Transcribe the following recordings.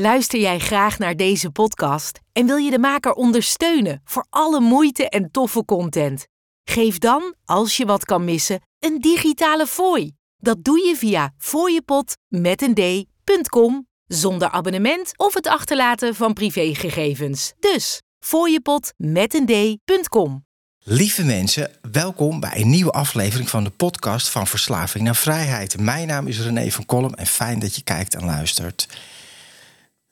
Luister jij graag naar deze podcast en wil je de maker ondersteunen voor alle moeite en toffe content? Geef dan, als je wat kan missen, een digitale fooi. Dat doe je via fooiepot met een d.com zonder abonnement of het achterlaten van privégegevens. Dus fooiepot met een d.com. Lieve mensen, welkom bij een nieuwe aflevering van de podcast van Verslaving naar Vrijheid. Mijn naam is René van Kolm en fijn dat je kijkt en luistert.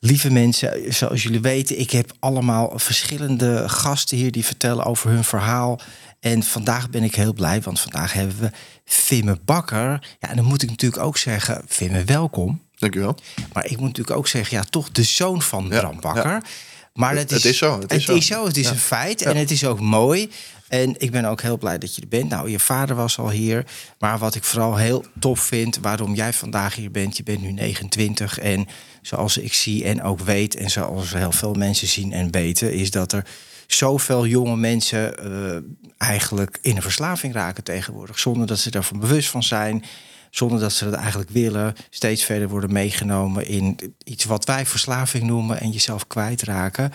Lieve mensen, zoals jullie weten, ik heb allemaal verschillende gasten hier die vertellen over hun verhaal. En vandaag ben ik heel blij, want vandaag hebben we Vimme Bakker. Ja, en dan moet ik natuurlijk ook zeggen, Vimme, welkom. Dankjewel. Maar ik moet natuurlijk ook zeggen, ja, toch de zoon van Bram Bakker. Maar het, is, het is zo. Het is, het is zo. Het is een feit en het is ook mooi. En ik ben ook heel blij dat je er bent. Nou, je vader was al hier. Maar wat ik vooral heel tof vind, waarom jij vandaag hier bent, je bent nu 29. En zoals ik zie en ook weet, en zoals heel veel mensen zien en weten, is dat er zoveel jonge mensen uh, eigenlijk in een verslaving raken tegenwoordig. Zonder dat ze daarvan bewust van zijn. Zonder dat ze dat eigenlijk willen. Steeds verder worden meegenomen in iets wat wij verslaving noemen en jezelf kwijtraken.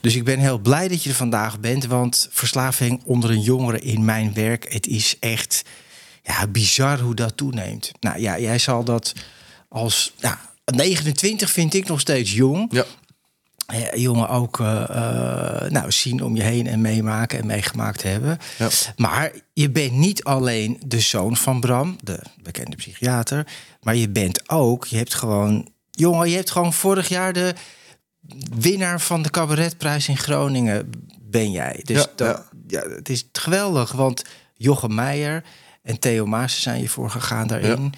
Dus ik ben heel blij dat je er vandaag bent. Want verslaving onder een jongere in mijn werk, het is echt ja, bizar hoe dat toeneemt. Nou ja, jij zal dat als. 29 vind ik nog steeds jong. Ja. Ja, jongen ook uh, nou, zien om je heen en meemaken en meegemaakt hebben. Ja. Maar je bent niet alleen de zoon van Bram, de bekende psychiater. Maar je bent ook, je hebt gewoon, jongen, je hebt gewoon vorig jaar de winnaar van de cabaretprijs in Groningen ben jij. Dus ja, dat, ja. het is geweldig, want Jochem Meijer en Theo Maas zijn je voor gegaan daarin.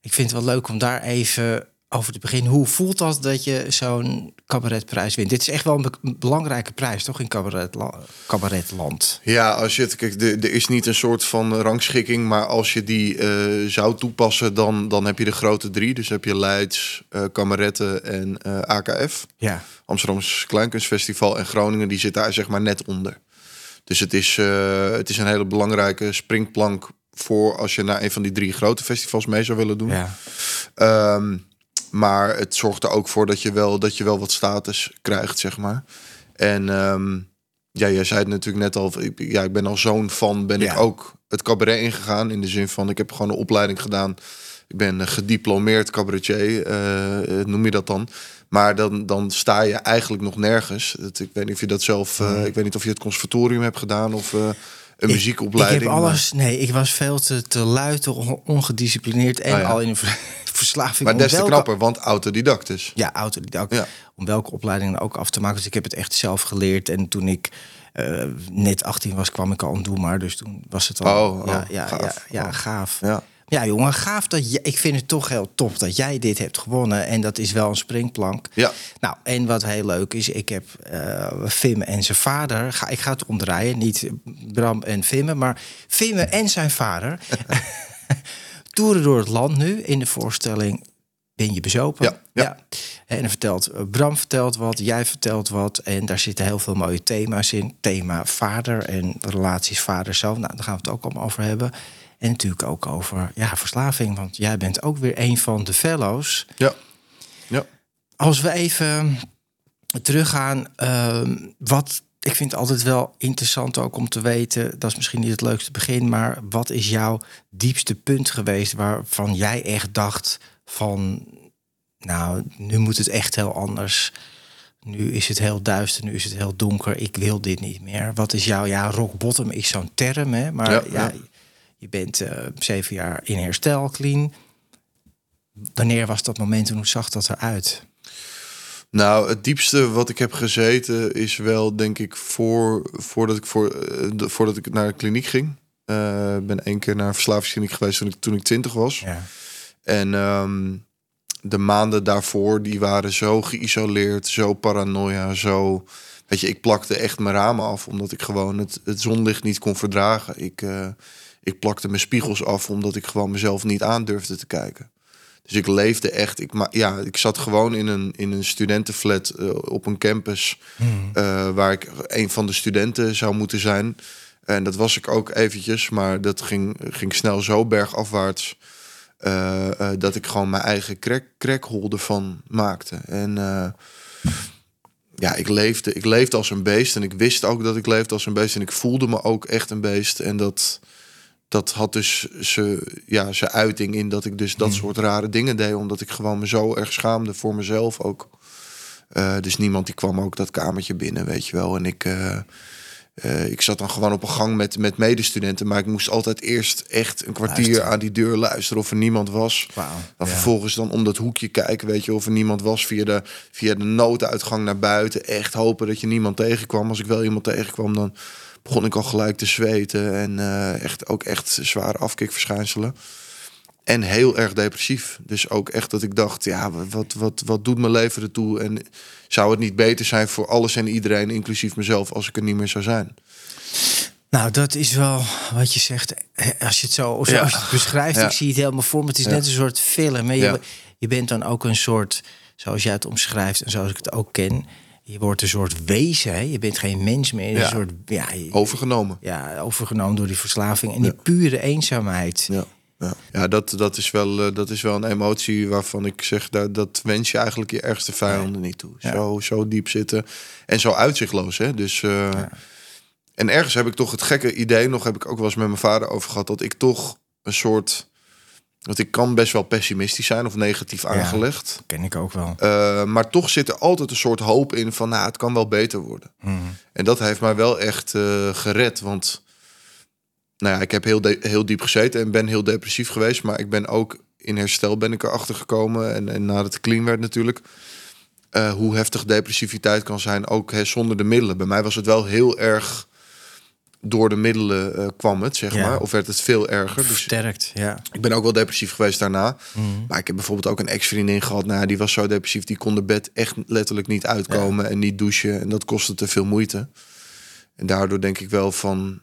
Ik vind het wel leuk om daar even over te beginnen. Hoe voelt dat dat je zo'n cabaretprijs wint? Dit is echt wel een belangrijke prijs, toch, in cabaret, cabaretland? Ja, als je het, kijk, er is niet een soort van rangschikking, maar als je die uh, zou toepassen, dan, dan heb je de grote drie. Dus heb je Leids, uh, Kameretten en uh, eh, AKF. Ja. Amsterdamse Kleinkunstfestival en Groningen, die zit daar zeg maar net onder. Dus het is, het is een hele belangrijke springplank voor als je naar een van die drie grote festivals mee zou willen doen. Ja. Um, maar het zorgt er ook voor dat je wel, dat je wel wat status krijgt, zeg maar. En um, ja, jij zei het natuurlijk net al. Ik, ja, ik ben al zo'n fan, ben ik ook het cabaret ingegaan. In de zin van, ik heb gewoon een opleiding gedaan. Ik ben gediplomeerd cabaretier, uh, noem je dat dan. Maar dan, dan sta je eigenlijk nog nergens. Dat, ik weet niet of je dat zelf... Uh, ik weet niet of je het conservatorium hebt gedaan of... Uh, een muziekopleiding. Ik heb alles. Nee, ik was veel te, te luid, ongedisciplineerd en oh al in een verslaving. Maar des te knapper, want autodidact dus. Ja, autodidact. Ja. Om welke opleiding dan ook af te maken. Dus ik heb het echt zelf geleerd. En toen ik uh, net 18 was, kwam ik al een doe maar. Dus toen was het al. Oh, oh ja, ja, gaaf. Ja, ja, gaaf. Ja. Ja, jongen, gaaf dat je. Ik vind het toch heel tof dat jij dit hebt gewonnen. En dat is wel een springplank. Ja. Nou, en wat heel leuk is, ik heb uh, Vimme en zijn vader. Ga, ik ga het omdraaien. Niet Bram en Vimme, maar Vimme en zijn vader. toeren door het land nu in de voorstelling Ben je bezopen? Ja, ja. En dan vertelt Bram vertelt wat, jij vertelt wat. En daar zitten heel veel mooie thema's in. Thema vader en relaties vader-zoon. Nou, daar gaan we het ook allemaal over hebben. En natuurlijk ook over ja, verslaving. Want jij bent ook weer een van de fellows. Ja. ja. Als we even teruggaan, uh, wat ik vind het altijd wel interessant ook om te weten, dat is misschien niet het leukste begin, maar wat is jouw diepste punt geweest waarvan jij echt dacht van, nou, nu moet het echt heel anders. Nu is het heel duister, nu is het heel donker. Ik wil dit niet meer. Wat is jouw, ja, rock bottom is zo'n term, hè? Maar ja, je bent uh, zeven jaar in herstel, clean. Wanneer was dat moment en hoe zag dat eruit? Nou, het diepste wat ik heb gezeten is wel, denk ik, voor, voordat, ik voor, de, voordat ik naar de kliniek ging. Uh, ben één keer naar een verslavingskliniek geweest toen ik, toen ik twintig was. Ja. En um, de maanden daarvoor, die waren zo geïsoleerd, zo paranoia, zo... Weet je, ik plakte echt mijn ramen af, omdat ik gewoon het, het zonlicht niet kon verdragen. Ik, uh, ik plakte mijn spiegels af, omdat ik gewoon mezelf niet aandurfde te kijken. Dus ik leefde echt. Ik, ja, ik zat gewoon in een, in een studentenflat uh, op een campus. Hmm. Uh, waar ik een van de studenten zou moeten zijn. En dat was ik ook eventjes. Maar dat ging, ging snel zo bergafwaarts. dat ik gewoon mijn eigen crack, crackholder van maakte. En ja, ik leefde, ik leefde als een beest. En ik wist ook dat ik leefde als een beest. En ik voelde me ook echt een beest. En dat, dat had dus zijn ja, uiting in dat ik dus dat hmm. soort rare dingen deed. Omdat ik gewoon me zo erg schaamde voor mezelf ook. Uh, dus niemand die kwam ook dat kamertje binnen, weet je wel. En ik, uh, uh, ik zat dan gewoon op een gang met, met medestudenten. Maar ik moest altijd eerst echt een kwartier aan die deur luisteren of er niemand was. Wow, dan vervolgens dan om dat hoekje kijken, weet je, of er niemand was. Via de, via de nooduitgang naar buiten. Echt hopen dat je niemand tegenkwam. Als ik wel iemand tegenkwam, dan begon ik al gelijk te zweten. En echt ook echt zware afkikverschijnselen. En heel erg depressief. Dus ook echt dat ik dacht, ja, wat, wat, wat doet mijn leven ertoe? En zou het niet beter zijn voor alles en iedereen, inclusief mezelf, als ik er niet meer zou zijn? Nou, dat is wel wat je zegt. Als je het zo, of als je het beschrijft, ik zie het helemaal voor me. Het is net een soort film. Je, je bent dan ook een soort, zoals jij het omschrijft en zoals ik het ook ken. Je wordt een soort wezen. Hè? Je bent geen mens meer. Een soort, ja, overgenomen. Ja, overgenomen door die verslaving en die pure eenzaamheid. Ja. Ja, ja dat, dat, is wel, uh, dat is wel een emotie waarvan ik zeg, dat, dat wens je eigenlijk je ergste vijanden niet toe. Zo, zo diep zitten en zo uitzichtloos. Hè? Dus, uh, En ergens heb ik toch het gekke idee, nog heb ik ook wel eens met mijn vader over gehad, dat ik toch een soort... Want ik kan best wel pessimistisch zijn of negatief aangelegd. ken ik ook wel. Uh, maar toch zit er altijd een soort hoop in van, nou, het kan wel beter worden. Mm. En dat heeft mij wel echt gered. Want nou ja, ik heb heel, heel diep gezeten en ben heel depressief geweest. Maar ik ben ook in herstel ben ik erachter gekomen. En, en nadat het clean werd natuurlijk. Uh, hoe heftig depressiviteit kan zijn, ook hè, zonder de middelen. Bij mij was het wel heel erg door de middelen uh, kwam het, zeg maar. Of werd het veel erger. Dus Versterkt, ja. Ik ben ook wel depressief geweest daarna. Mm. Maar ik heb bijvoorbeeld ook een ex-vriendin gehad. Nou, die was zo depressief, die kon de bed echt letterlijk niet uitkomen en niet douchen. En dat kostte te veel moeite. En daardoor denk ik wel van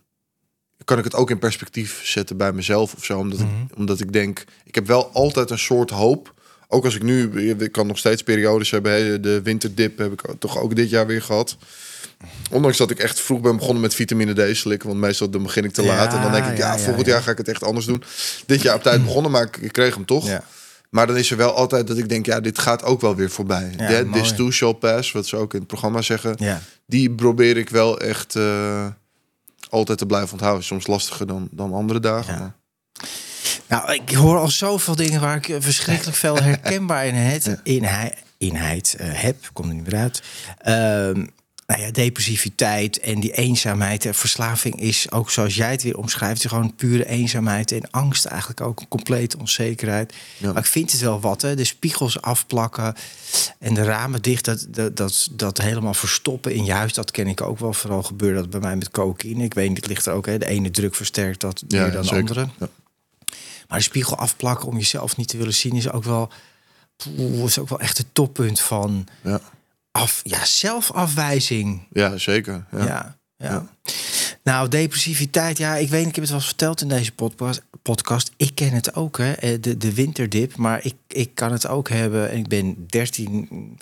kan ik het ook in perspectief zetten bij mezelf of zo. Omdat, ik, mhm. omdat ik denk, ik heb wel altijd een soort hoop. Ook als ik nu, ik kan nog steeds periodes hebben. De winterdip heb ik toch ook dit jaar weer gehad. Ondanks dat ik echt vroeg ben begonnen met vitamine D slikken. Want meestal dan begin ik te laat. en dan denk ik, ja, volgend jaar ga ik het echt anders doen. Dit jaar op tijd begonnen, maar ik kreeg hem toch. Maar dan is er wel altijd dat ik denk, ja, dit gaat ook wel weer voorbij. Ja, This too shall pass, wat ze ook in het programma zeggen. Die probeer ik wel echt... Uh, altijd te blijven onthouden. Soms lastiger dan, dan andere dagen. Maar... Nou, ik hoor al zoveel dingen waar ik eh, verschrikkelijk veel herkenbaar in, het, in, inheid uh, heb. Komt er niet meer uit. Uh, nou ja, depressiviteit en die eenzaamheid. En verslaving is ook zoals jij het weer omschrijft, gewoon pure eenzaamheid en angst eigenlijk ook een complete onzekerheid. Maar ik vind het wel wat, hè? de spiegels afplakken en de ramen dicht, dat, dat, dat, dat helemaal verstoppen in je huis, dat ken ik ook wel. Vooral gebeurt dat bij mij met cocaïne. Ik weet niet, het ligt er ook, hè? de ene druk versterkt dat meer dan de andere. Ja. Maar de spiegel afplakken om jezelf niet te willen zien is ook wel, poeh, is ook wel echt het toppunt van. Ja af, ja, zelfafwijzing. Ja, zeker. Ja. ja. Ja, Nou, depressiviteit, ja, ik weet, ik heb het wel eens verteld in deze podcast. podcast. Ik ken het ook, hè, eh, de, de winterdip, maar ik, ik kan het ook hebben. En ik ben 13,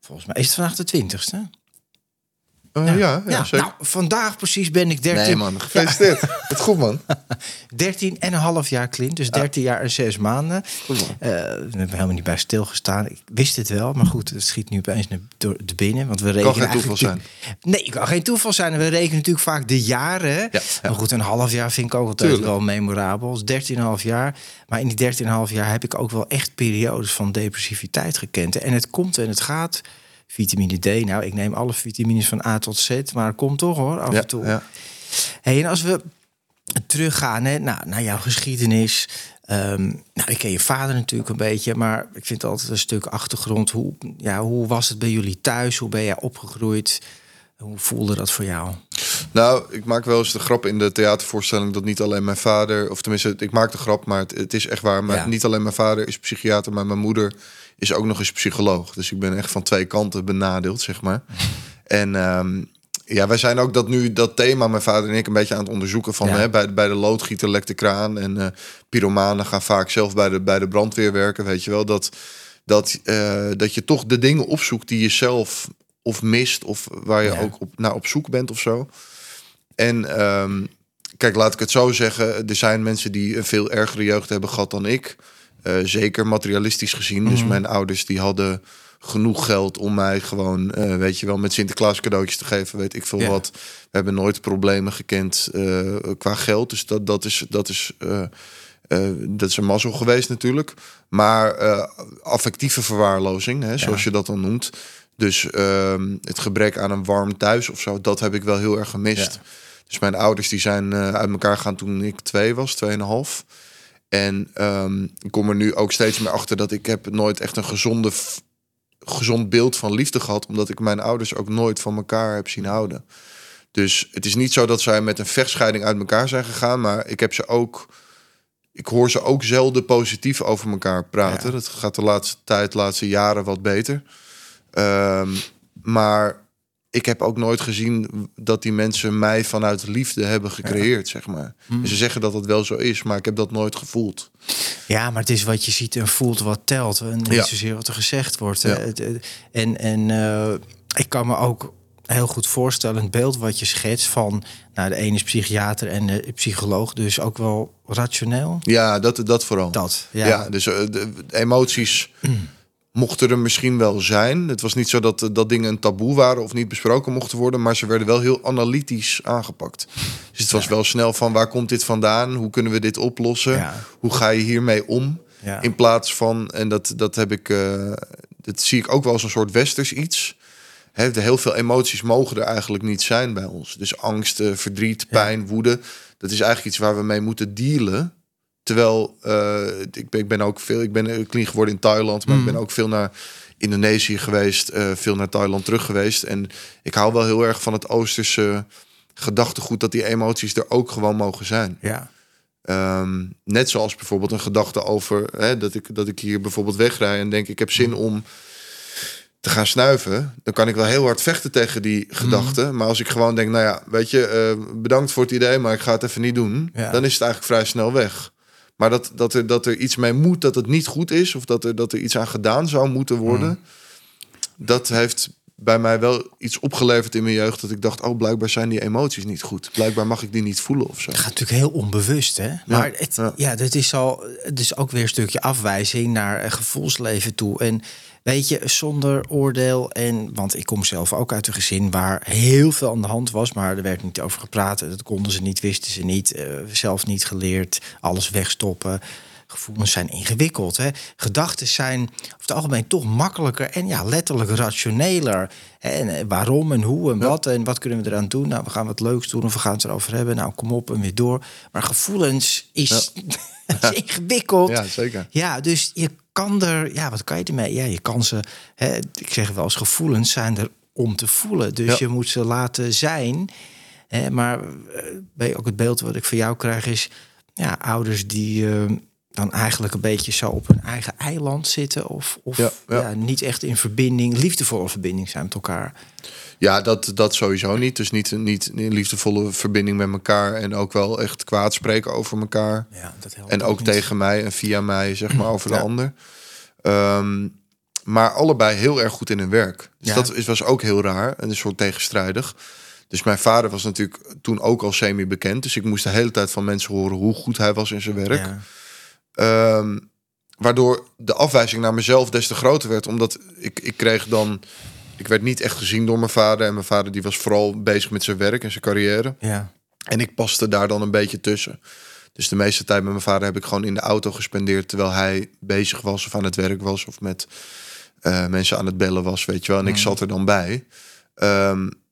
volgens mij is het vandaag de 20ste. Uh, ja, ja, ja, Nou, vandaag precies ben ik 13. Nee man, gefeliciteerd. Het goed man. 13 en een half jaar Clint, dus 13 jaar en 6 maanden. Goed man. Uh, we hebben helemaal niet bij stilgestaan. Ik wist het wel, maar goed, het schiet nu opeens door de binnen. Want we rekenen kan geen toeval zijn. Nee, het kan geen toeval zijn. We rekenen natuurlijk vaak de jaren. Ja, Maar goed, een half jaar vind ik ook altijd Tuurlijk. wel memorabel. 13,5 jaar. Maar in die 13,5 jaar heb ik ook wel echt periodes van depressiviteit gekend. En het komt en het gaat vitamine D. Nou, ik neem alle vitamines van A tot Z, maar komt toch hoor, af en toe. Ja. Hey, en als we teruggaan hè, nou, naar jouw geschiedenis. Um, nou, ik ken je vader natuurlijk een beetje, maar ik vind altijd een stuk achtergrond. Hoe, ja, hoe was het bij jullie thuis? Hoe ben jij opgegroeid? Hoe voelde dat voor jou? Nou, ik maak wel eens de grap in de theatervoorstelling dat niet alleen mijn vader, of tenminste, ik maak de grap, maar het, het is echt waar. Maar niet alleen mijn vader is psychiater, maar mijn moeder is ook nog eens psycholoog. Dus ik ben echt van twee kanten benadeeld, zeg maar. En um, ja, wij zijn ook dat nu dat thema, mijn vader en ik, een beetje aan het onderzoeken van hè, bij, bij de loodgieter lekt de kraan. En uh, pyromanen gaan vaak zelf bij de, bij de brandweer werken. Weet je wel, dat, dat, uh, dat je toch de dingen opzoekt die je zelf of mist, of waar je ook op, naar op zoek bent of zo. En um, kijk, laat ik het zo zeggen, er zijn mensen die een veel ergere jeugd hebben gehad dan ik. Uh, zeker materialistisch gezien. Dus mhm. mijn ouders die hadden genoeg geld om mij gewoon, uh, weet je wel, met Sinterklaas cadeautjes te geven, weet ik veel wat. We hebben nooit problemen gekend uh, qua geld. Dus dat, dat is, dat is, uh, dat is een mazzel geweest natuurlijk. Maar affectieve verwaarlozing, hè, zoals je dat dan noemt. Dus ehm, het gebrek aan een warm thuis of zo, dat heb ik wel heel erg gemist. Dus mijn ouders die zijn uit elkaar gaan toen ik twee was, tweeënhalf. En um, ik kom er nu ook steeds meer achter dat ik heb nooit echt een gezonde gezond beeld van liefde gehad, omdat ik mijn ouders ook nooit van elkaar heb zien houden. Dus het is niet zo dat zij met een vechtscheiding uit elkaar zijn gegaan, maar ik heb ze ook. Ik hoor ze ook zelden positief over elkaar praten. Dat gaat de laatste tijd, de laatste jaren wat beter. Um, maar ik heb ook nooit gezien dat die mensen mij vanuit liefde hebben gecreëerd, zeg maar. Hmm. ze zeggen dat het wel zo is, maar ik heb dat nooit gevoeld. Ja, maar het is wat je ziet en voelt wat telt. En niet ja. zozeer wat er gezegd wordt. Ja. En, en uh, ik kan me ook heel goed voorstellen, het beeld wat je schetst van... Nou, de ene is psychiater en de psycholoog, dus ook wel rationeel. Ja, dat, dat vooral. Dat, ja. dus uh, de emoties... mochten er misschien wel zijn. Het was niet zo dat, dat dingen een taboe waren of niet besproken mochten worden, maar ze werden wel heel analytisch aangepakt. Dus het was wel snel van waar komt dit vandaan? Hoe kunnen we dit oplossen? Hoe ga je hiermee om? In plaats van, en dat, dat heb ik, uh, dat zie ik ook wel als een soort westers iets. He, heel veel emoties mogen er eigenlijk niet zijn bij ons. Dus angst, verdriet, pijn, woede. Dat is eigenlijk iets waar we mee moeten dealen. Terwijl uh, ik, ben, ik ben ook veel, ik ben clean geworden in Thailand, maar ik ben mm. ook veel naar Indonesië geweest, uh, veel naar Thailand terug geweest. En ik hou wel heel erg van het Oosterse gedachtegoed dat die emoties er ook gewoon mogen zijn. Ja. Um, net zoals bijvoorbeeld een gedachte over hè, dat, ik, dat ik hier bijvoorbeeld wegrij en denk ik heb zin om te gaan snuiven, dan kan ik wel heel hard vechten tegen die mm. gedachten. Maar als ik gewoon denk, nou ja, weet je, uh, bedankt voor het idee, maar ik ga het even niet doen, ja. dan is het eigenlijk vrij snel weg. Maar dat, dat, er, dat er iets mee moet, dat het niet goed is, of dat er, dat er iets aan gedaan zou moeten worden, mm. dat heeft bij mij wel iets opgeleverd in mijn jeugd. Dat ik dacht, oh, blijkbaar zijn die emoties niet goed. Blijkbaar mag ik die niet voelen of zo. Het gaat natuurlijk heel onbewust, hè? Maar ja, het, ja. dat is al, is ook weer een stukje afwijzing naar een gevoelsleven toe. En weet je, zonder oordeel. En, want ik kom zelf ook uit een gezin waar heel veel aan de hand was, maar er werd niet over gepraat. Dat konden ze niet, wisten ze niet, uh, zelf niet geleerd, alles wegstoppen. Gevoelens zijn ingewikkeld. Hè? Gedachten zijn over het algemeen toch makkelijker en ja, letterlijk rationeler. En eh, waarom en hoe en wat en wat kunnen we eraan doen? Nou, we gaan wat leuks doen of we gaan het erover hebben. Nou, kom op en weer door. Maar gevoelens is, is ingewikkeld. Ja, zeker. Ja, dus je kan er, ja, wat kan je ermee? Ja, je kan ze, hè, ik zeg wel als gevoelens zijn er om te voelen. Dus je moet ze laten zijn. Hè, maar uh, ook het beeld wat ik van jou krijg is, ja, ouders die uh, dan eigenlijk een beetje zo op hun eigen eiland zitten of, of ja, ja. niet echt in verbinding, liefdevolle verbinding zijn met elkaar. Ja, dat, dat sowieso niet. Dus niet, niet liefdevolle verbinding met elkaar en ook wel echt kwaad spreken over elkaar. Ja, dat en ook, tegen mij en via mij, zeg maar, over de ander. Um, maar allebei heel erg goed in hun werk. Dus dat is, was ook heel raar en een soort tegenstrijdig. Dus mijn vader was natuurlijk toen ook al semi-bekend. Dus ik moest de hele tijd van mensen horen hoe goed hij was in zijn werk. Ehm, waardoor de afwijzing naar mezelf des te groter werd. Omdat ik, ik kreeg dan... Ik werd niet echt gezien door mijn vader. En mijn vader die was vooral bezig met zijn werk en zijn carrière. Ja. En ik paste daar dan een beetje tussen. Dus de meeste tijd met mijn vader heb ik gewoon in de auto gespendeerd... terwijl hij bezig was of aan het werk was... of met uh, mensen aan het bellen was, weet je wel. En ik mm. zat er dan bij. Um,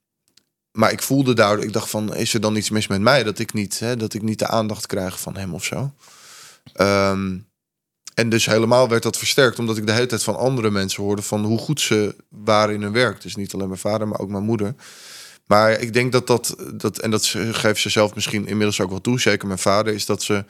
maar ik voelde daar, ik dacht van, is er dan iets mis met mij dat ik niet, hè, dat ik niet de aandacht krijg van hem of zo? Um, en dus helemaal werd dat versterkt, omdat ik de hele tijd van andere mensen hoorde van hoe goed ze waren in hun werk. Dus niet alleen mijn vader, maar ook mijn moeder. Maar ik denk dat dat, dat en dat geeft ze zelf misschien inmiddels ook wel toe, zeker mijn vader, is dat ze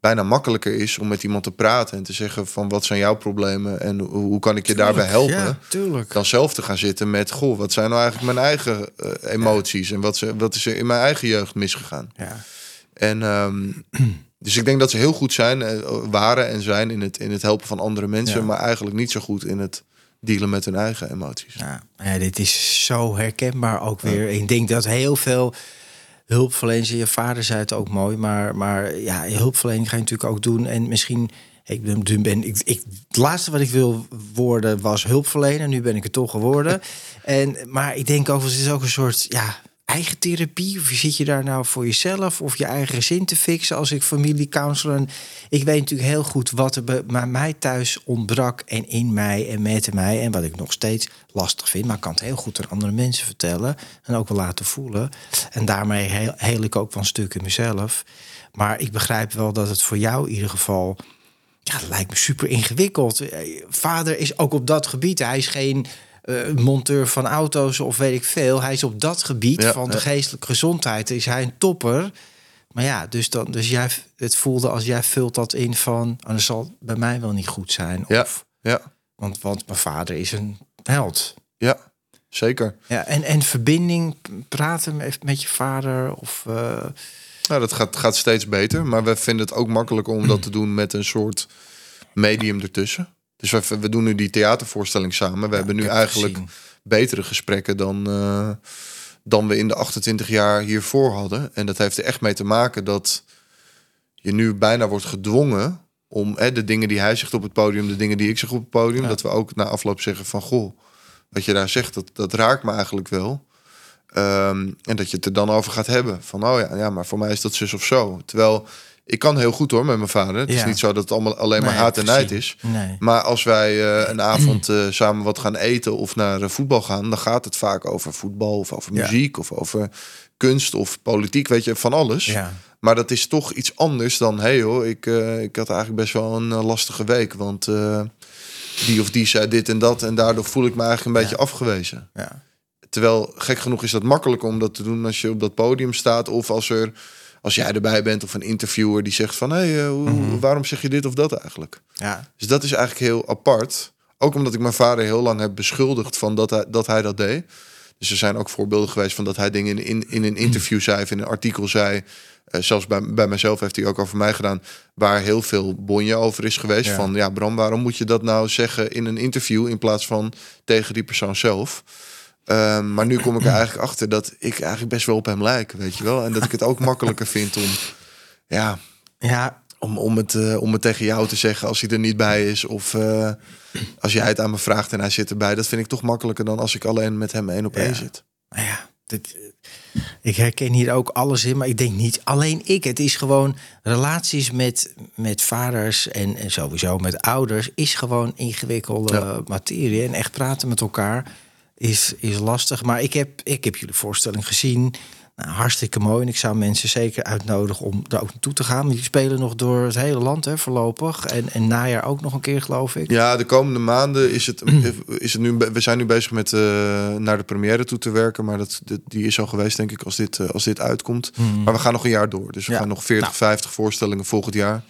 bijna makkelijker is om met iemand te praten en te zeggen van wat zijn jouw problemen en hoe kan ik je daarbij helpen. Ja, tuurlijk. Dan zelf te gaan zitten met goh, wat zijn nou eigenlijk mijn eigen uh, emoties en wat, ze, wat is er in mijn eigen jeugd misgegaan. Ja. En um, dus ik denk dat ze heel goed zijn, uh, waren en zijn in het, in het helpen van andere mensen, maar eigenlijk niet zo goed in het dealen met hun eigen emoties. Ja, ja dit is zo herkenbaar ook weer. Ik denk dat heel veel hulpverlening, je vader zei het ook mooi, maar, maar ja, hulpverlening ga je natuurlijk ook doen. En misschien Ik ben, ben ik, ik, het laatste wat ik wil worden was hulpverlener. Nu ben ik het toch geworden. en, maar ik denk overigens, het is ook een soort ja, eigen therapie? Of zit je daar nou voor jezelf of je eigen gezin te fixen als ik familiecounselor? Ik weet natuurlijk heel goed wat er bij mij thuis ontbrak en in mij en met mij. En wat ik nog steeds lastig vind. Maar ik kan het heel goed aan andere mensen vertellen en ook wel laten voelen. En daarmee heel, heel ik ook wel een stuk in mezelf. Maar ik begrijp wel dat het voor jou in ieder geval... Ja, lijkt me super ingewikkeld. Eh, vader is ook op dat gebied. Hij is geen uh, monteur van auto's of weet ik veel. Hij is op dat gebied van de geestelijke gezondheid is hij een topper. Maar ja, dus, dan, dus jij, het voelde als jij vult dat in van... Oh, dat zal bij mij wel niet goed zijn. Ja, ja. Want, want mijn vader is een held. Ja, zeker. Ja, en, en verbinding, praten met, met je vader of... Uh... Nou, dat gaat, gaat steeds beter. Maar we vinden het ook makkelijker om dat te doen met een soort medium ertussen. Dus we, we doen nu die theatervoorstelling samen. We hebben nu eigenlijk betere gesprekken dan, uh, dan we in de 28 jaar hiervoor hadden. En dat heeft er echt mee te maken dat je nu bijna wordt gedwongen om hè, de dingen die hij zegt op het podium, de dingen die ik zeg op het podium, dat we ook na afloop zeggen van goh, wat je daar zegt, dat, dat raakt me eigenlijk wel. Um, en dat je het er dan over gaat hebben. Van oh ja, ja, maar voor mij is dat zus of zo. Terwijl ik kan heel goed hoor met mijn vader. Het is niet zo dat het allemaal alleen maar haat en nijd is. Nee. Maar als wij uh, een avond uh, samen wat gaan eten of naar uh, voetbal gaan, dan gaat het vaak over voetbal of over muziek of over kunst of politiek, weet je, van alles. Ja. Maar dat is toch iets anders dan, hé hey hoor, ik, ik had eigenlijk best wel een lastige week, want die of die zei dit en dat en daardoor voel ik me eigenlijk een beetje afgewezen. Ja. Terwijl gek genoeg is dat makkelijker om dat te doen als je op dat podium staat of als er als jij erbij bent of een interviewer die zegt van hé, hey, uh, mm waarom zeg je dit of dat eigenlijk? Ja. Dus dat is eigenlijk heel apart. Ook omdat ik mijn vader heel lang heb beschuldigd van dat hij dat, hij dat deed. Dus er zijn ook voorbeelden geweest van dat hij dingen in, in, in een interview zei of in een artikel zei. Uh, zelfs bij, bij mezelf heeft hij ook over mij gedaan. Waar heel veel bonje over is geweest. Van ja, Bram, waarom moet je dat nou zeggen in een interview in plaats van tegen die persoon zelf? Ehm, maar nu kom ik er eigenlijk achter dat ik eigenlijk best wel op hem lijk, weet je wel. En dat ik het ook makkelijker vind om, ja, ja. om, om, het, uh, om het tegen jou te zeggen als hij er niet bij is. Of uh, als jij het aan me vraagt en hij zit erbij. Dat vind ik toch makkelijker dan als ik alleen met hem één op één zit. Nou ja, dit, ik herken hier ook alles in, maar ik denk niet alleen ik. Het is gewoon relaties met, met vaders en, en sowieso met ouders is gewoon ingewikkelde materie. En echt praten met elkaar is, is lastig. Maar ik heb, ik heb jullie voorstelling gezien. Nou, hartstikke mooi. En ik zou mensen zeker uitnodigen om daar ook naartoe te gaan. Die spelen nog door het hele land hè, voorlopig. En, en najaar ook nog een keer, geloof ik. Ja, de komende maanden is het, is het nu. We zijn nu bezig met uh, naar de première toe te werken. Maar dat, die is al geweest, denk ik, als dit, uh, als dit uitkomt. Mm. Maar we gaan nog een jaar door. Dus we gaan nog 40, nou. 50 voorstellingen volgend jaar.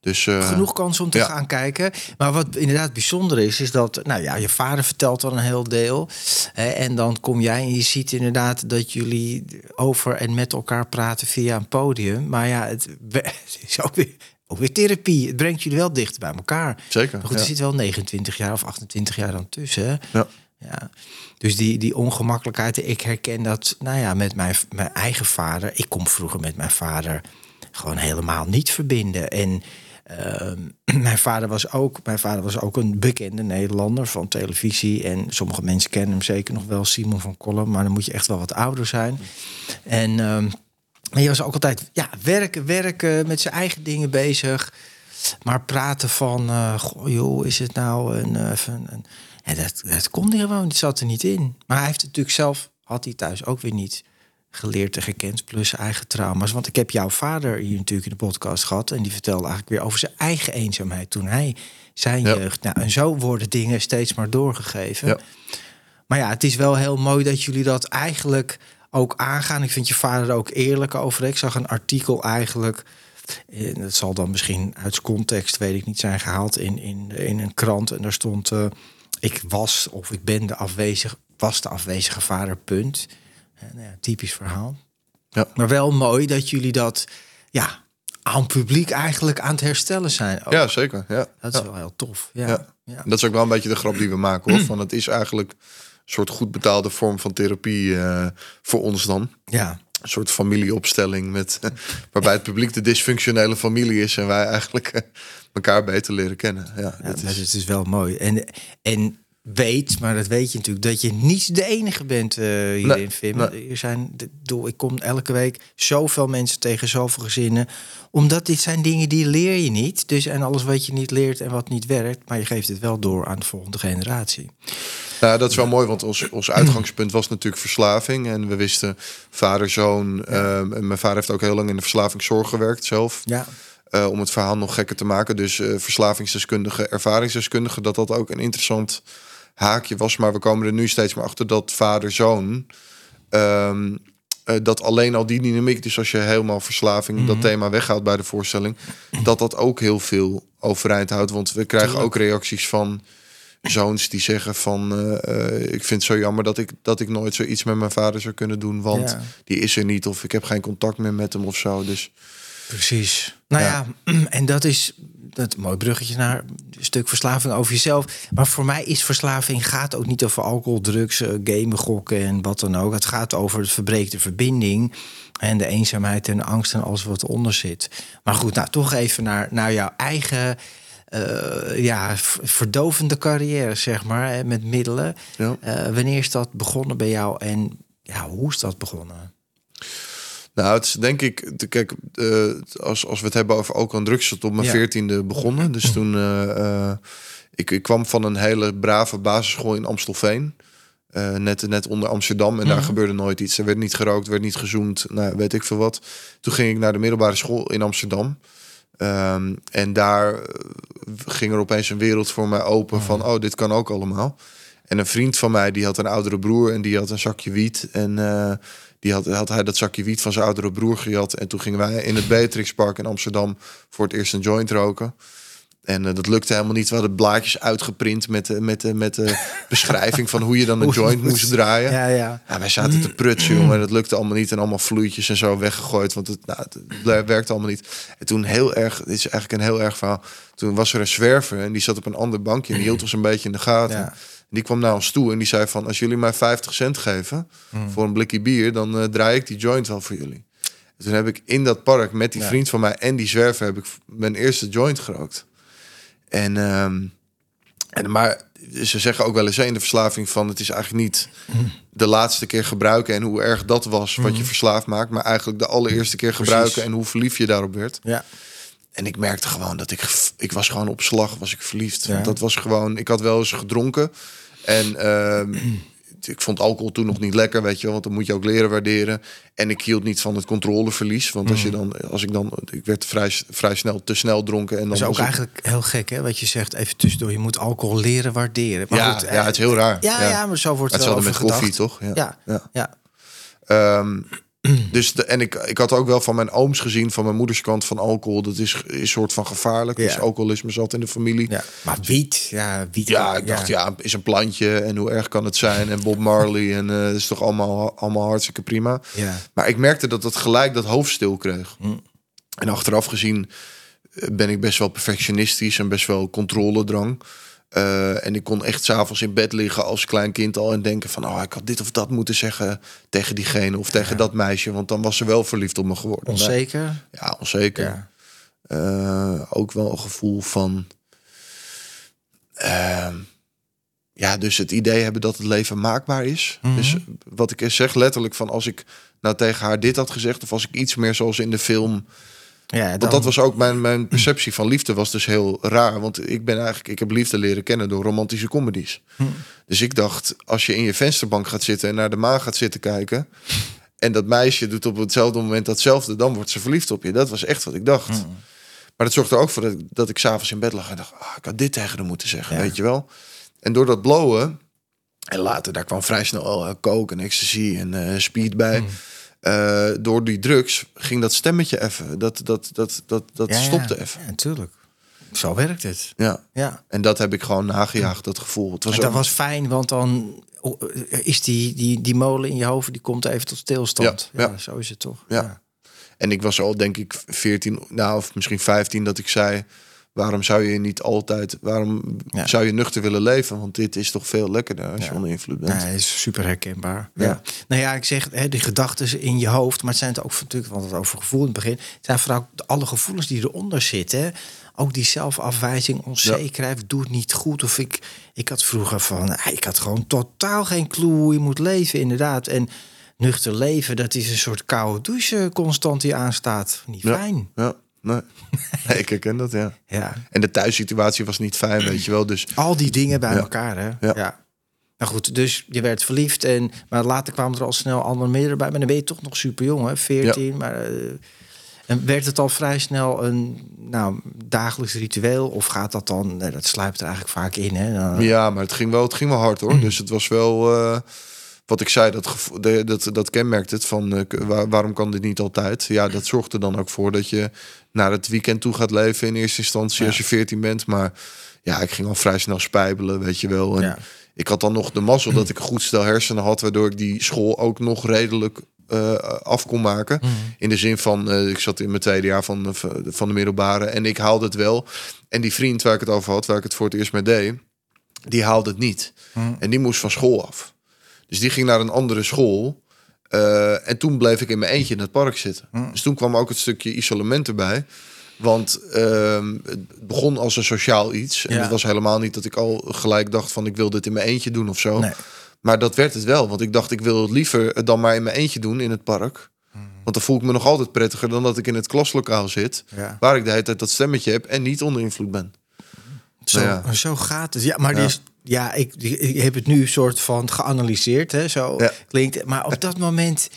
Dus, uh, Genoeg kans om te gaan kijken. Maar wat inderdaad bijzonder is, is dat nou ja, je vader vertelt al een heel deel. Hè, en dan kom jij en je ziet inderdaad dat jullie over en met elkaar praten via een podium. Maar ja, het, is ook weer, ook weer therapie. Het brengt jullie wel dichter bij elkaar. Zeker. Maar goed, er zit wel 29 jaar of 28 jaar dan tussen. Ja. Ja. Dus die, die ongemakkelijkheid, ik herken dat, nou ja, met mijn, mijn eigen vader. Ik kom vroeger met mijn vader gewoon helemaal niet verbinden. En mijn, vader was ook, mijn vader was ook een bekende Nederlander van televisie. En sommige mensen kennen hem zeker nog wel, Simon van Kolm. Maar dan moet je echt wel wat ouder zijn. En uh, hij was ook altijd ja, werken, werken, met zijn eigen dingen bezig. Maar praten van, uh, goh, joh, is het nou een... Een, ja, dat, dat kon hij gewoon, het zat er niet in. Maar hij heeft het natuurlijk zelf, had hij thuis ook weer niet geleerd en gekend, plus eigen trauma's. Want ik heb jouw vader hier natuurlijk in de podcast gehad. En die vertelde eigenlijk weer over zijn eigen eenzaamheid toen hij zijn jeugd. Nou, en zo worden dingen steeds maar doorgegeven. Ja. Maar ja, het is wel heel mooi dat jullie dat eigenlijk ook aangaan. Ik vind je vader er ook eerlijk over. Ik zag een artikel eigenlijk. En dat zal dan misschien uit context, weet ik niet, zijn gehaald in, in, in een krant. En daar stond: uh, Ik was of ik ben de afwezig, was de afwezige vader, punt. Nou ja, typisch verhaal. Ja. Maar wel mooi dat jullie dat ja, aan publiek eigenlijk aan het herstellen zijn. Ook. Ja, zeker. Ja. Dat is wel heel tof. Ja. ja. Dat is ook wel een beetje de grap die we maken. Hoor. Van het is eigenlijk een soort goed betaalde vorm van therapie uh, voor ons dan. Ja. een soort familieopstelling met waarbij het publiek de dysfunctionele familie is en wij eigenlijk elkaar beter leren kennen. Ja, dat is... het is wel mooi. En, en weet, maar dat weet je natuurlijk, dat je niet de enige bent uh, hier in Vim. Er zijn, ik kom elke week zoveel mensen tegen zoveel gezinnen. Omdat dit zijn dingen die leer je niet. Dus en alles wat je niet leert en wat niet werkt, maar je geeft het wel door aan de volgende generatie. Nou, dat is wel mooi, want ons, ons uitgangspunt was natuurlijk verslaving. En we wisten vader, zoon. Ehm, en mijn vader heeft ook heel lang in de verslavingszorg gewerkt zelf. Ja. Uh, om het verhaal nog gekker te maken. Dus uh, verslavingsdeskundige, ervaringsdeskundige, dat dat ook een interessant haakje was. Maar we komen er nu steeds meer achter dat vader-zoon. Ehm, eh, dat alleen al die dynamiek, dus als je helemaal verslaving, dat mhm. thema weghaalt bij de voorstelling, dat dat ook heel veel overeind houdt. Want we krijgen ook reacties van zoons die zeggen van uh, ik vind het zo jammer dat ik dat ik nooit zoiets met mijn vader zou kunnen doen, want die is er niet of ik heb geen contact meer met hem of zo. Dus precies. Nou ja, en dat is dat mooi bruggetje naar een stuk verslaving over jezelf. Maar voor mij is verslaving gaat ook niet over alcohol, drugs, eh, gamen, gokken en wat dan ook. Het gaat over het verbreekte verbinding en de eenzaamheid en angst en alles wat eronder zit. Maar goed, nou toch even naar, naar jouw eigen uh, ja, verdovende carrière, zeg maar, met middelen. Ja. Uh, wanneer is dat begonnen bij jou en ja, hoe is dat begonnen? Nou, het is denk ik, kijk, uh, als, als we het hebben over ook aan drugs, op mijn veertiende begonnen. Dus toen, uh, ik, ik kwam van een hele brave basisschool in Amstelveen. net, net onder Amsterdam. En daar mhm. gebeurde nooit iets. Er werd niet gerookt, werd niet gezoomd. Nou, weet ik veel wat. Toen ging ik naar de middelbare school in Amsterdam. Um, en daar ging er opeens een wereld voor mij open van, oh, dit kan ook allemaal. En een vriend van mij, die had een oudere broer en die had een zakje wiet. En die had, had hij dat zakje wiet van zijn oudere broer gehad. En toen gingen wij in het Beatrixpark in Amsterdam voor het eerst een joint roken. En uh, dat lukte helemaal niet. We hadden blaadjes uitgeprint met, uh, met, uh, met de beschrijving van hoe je dan een joint moest draaien. Ja, ja. ja wij zaten te prutsen, jongen. Dat lukte allemaal niet. En allemaal vloeitjes en zo weggegooid. Want het, nou, het werkte allemaal niet. En toen heel erg, dit is eigenlijk een heel erg verhaal. Toen was er een zwerver en die zat op een ander bankje. En die hield ons een beetje in de gaten. Ja die kwam naar ons toe en die zei van... als jullie mij 50 cent geven hmm. voor een blikje bier... dan uh, draai ik die joint wel voor jullie. En toen heb ik in dat park met die vriend van mij en die zwerver... heb ik mijn eerste joint gerookt. En, ehm, en maar ze zeggen ook wel eens in de verslaving van... het is eigenlijk niet hmm. de laatste keer gebruiken... en hoe erg dat was wat je hmm. verslaafd maakt... maar eigenlijk de allereerste keer gebruiken... en hoe verliefd je daarop werd. Ja. En ik merkte gewoon dat ik, ik was gewoon op slag, was ik verliefd. Want dat was gewoon, ik had wel eens gedronken. En ehm, ik vond alcohol toen nog niet lekker, weet je wel, want dan moet je ook leren waarderen. En ik hield niet van het controleverlies, want als je mm. dan, als ik dan, ik werd vrij, vrij snel te snel dronken. En dan dat is ook eigenlijk heel gek, hè, wat je zegt, even tussendoor, je moet alcohol leren waarderen. Maar ja, goed, ja, het is heel raar. Ja, ja, maar zo wordt het, wel met koffie, toch? Ja, ja. ja. Ehm, dus de, en ik, ik had ook wel van mijn ooms gezien, van mijn moeders kant van alcohol. Dat is een soort van gevaarlijk. Ja. Dus alcoholisme zat in de familie. Ja, maar wiet, ja, wiet. Ja, ik dacht, ja. is een plantje en hoe erg kan het zijn? En Bob Marley en uh, is toch allemaal, allemaal hartstikke prima. Ja. Maar ik merkte dat dat gelijk dat hoofd stil kreeg. Hm. En achteraf gezien eh, ben ik best wel perfectionistisch en best wel controledrang. Uh, en ik kon echt s'avonds in bed liggen als klein kind al en denken van, oh, ik had dit of dat moeten zeggen tegen diegene of tegen dat meisje, want dan was ze wel verliefd op me geworden. Onzeker? Ja, onzeker. Ja. Uh, ook wel een gevoel van, uh, ja, dus het idee hebben dat het leven maakbaar is. Mm -hmm. Dus wat ik zeg letterlijk van, als ik nou tegen haar dit had gezegd of als ik iets meer zoals in de film ja, dan... Want dat was ook mijn, mijn perceptie van liefde was dus heel raar. Want ik ben eigenlijk, ik heb liefde leren kennen door romantische comedies. Hm. Dus ik dacht, als je in je vensterbank gaat zitten en naar de maan gaat zitten kijken. En dat meisje doet op hetzelfde moment datzelfde, dan wordt ze verliefd op je. Dat was echt wat ik dacht. Hm. Maar dat zorgde ook voor dat, dat ik s'avonds in bed lag en dacht, ah, ik had dit tegen hem moeten zeggen, weet je wel. En door dat blowen, en later daar kwam vrij snel uh, coke en ecstasy en uh, speed bij. Hm. Uh, door die drugs ging dat stemmetje even. Dat, dat, dat, dat, dat stopte even. Ja, natuurlijk. Zo werkt het. Ja. ja. En dat heb ik gewoon nagejaagd, dat gevoel. Het was dat was fijn, want dan is die, die, die molen in je hoofd, die komt even tot stilstand. Ja, ja. zo is het toch. Ja. En ik was al, denk ik, 14, nou, of misschien 15, dat ik zei waarom zou je niet altijd, waarom zou je nuchter willen leven? Want dit is toch veel lekkerder als je onder invloed bent. Ja, is super herkenbaar. Ja. Nou ja, ik zeg, hè, die gedachten in je hoofd, maar het zijn het ook natuurlijk, want het over gevoel in het begin, het zijn vooral alle gevoelens die eronder zitten. Ook die zelfafwijzing, onzekerheid, doe het niet goed. Of ik, ik had vroeger van, ik had gewoon totaal geen clue hoe je moet leven, inderdaad. En nuchter leven, dat is een soort koude douche constant die aanstaat. Niet fijn. Ja. Nee. ik herken dat, ja. ja. En de thuissituatie was niet fijn, weet je wel. Dus... Al die dingen bij elkaar, hè? Ja. ja. Nou goed, dus je werd verliefd. En, maar later kwamen er al snel andere meerdere bij. Maar dan ben je toch nog super jong, hè? 14. Maar, uh, en werd het al vrij snel een nou, dagelijks ritueel? Of gaat dat dan... Nee, dat sluipt er eigenlijk vaak in, hè? Ja, maar het ging wel, het ging wel hard, hoor. dus het was wel... Uh wat ik zei, dat, dat, dat kenmerkt het van uh, waarom kan dit niet altijd? Ja, dat zorgt er dan ook voor dat je naar het weekend toe gaat leven in eerste instantie als je 14 bent. Maar ja, ik ging al vrij snel spijbelen, weet je wel. En Ik had dan nog de mazzel dat ik een goed stel hersenen had, waardoor ik die school ook nog redelijk uh, af kon maken. Mhm. In de zin van, uh, ik zat in mijn tweede jaar van, van de middelbare en ik haalde het wel. En die vriend waar ik het over had, waar ik het voor het eerst mee deed, die haalde het niet. Mhm. En die moest van school af. Dus die ging naar een andere school. Uh, en toen bleef ik in mijn eentje in het park zitten. Hm. Dus toen kwam ook het stukje isolement erbij. Want uh, het begon als een sociaal iets. En het was helemaal niet dat ik al gelijk dacht van ik wil dit in mijn eentje doen of zo. Nee. Maar dat werd het wel. Want ik dacht ik wil het liever dan maar in mijn eentje doen in het park. Hm. Want dan voel ik me nog altijd prettiger dan dat ik in het klaslokaal zit. Waar ik de hele tijd dat stemmetje heb en niet onder invloed ben. Zo, ja. zo gaat het. Ja, maar. Die is, ja, ik, ik heb het nu soort van geanalyseerd, hè, zo klinkt. Maar op dat moment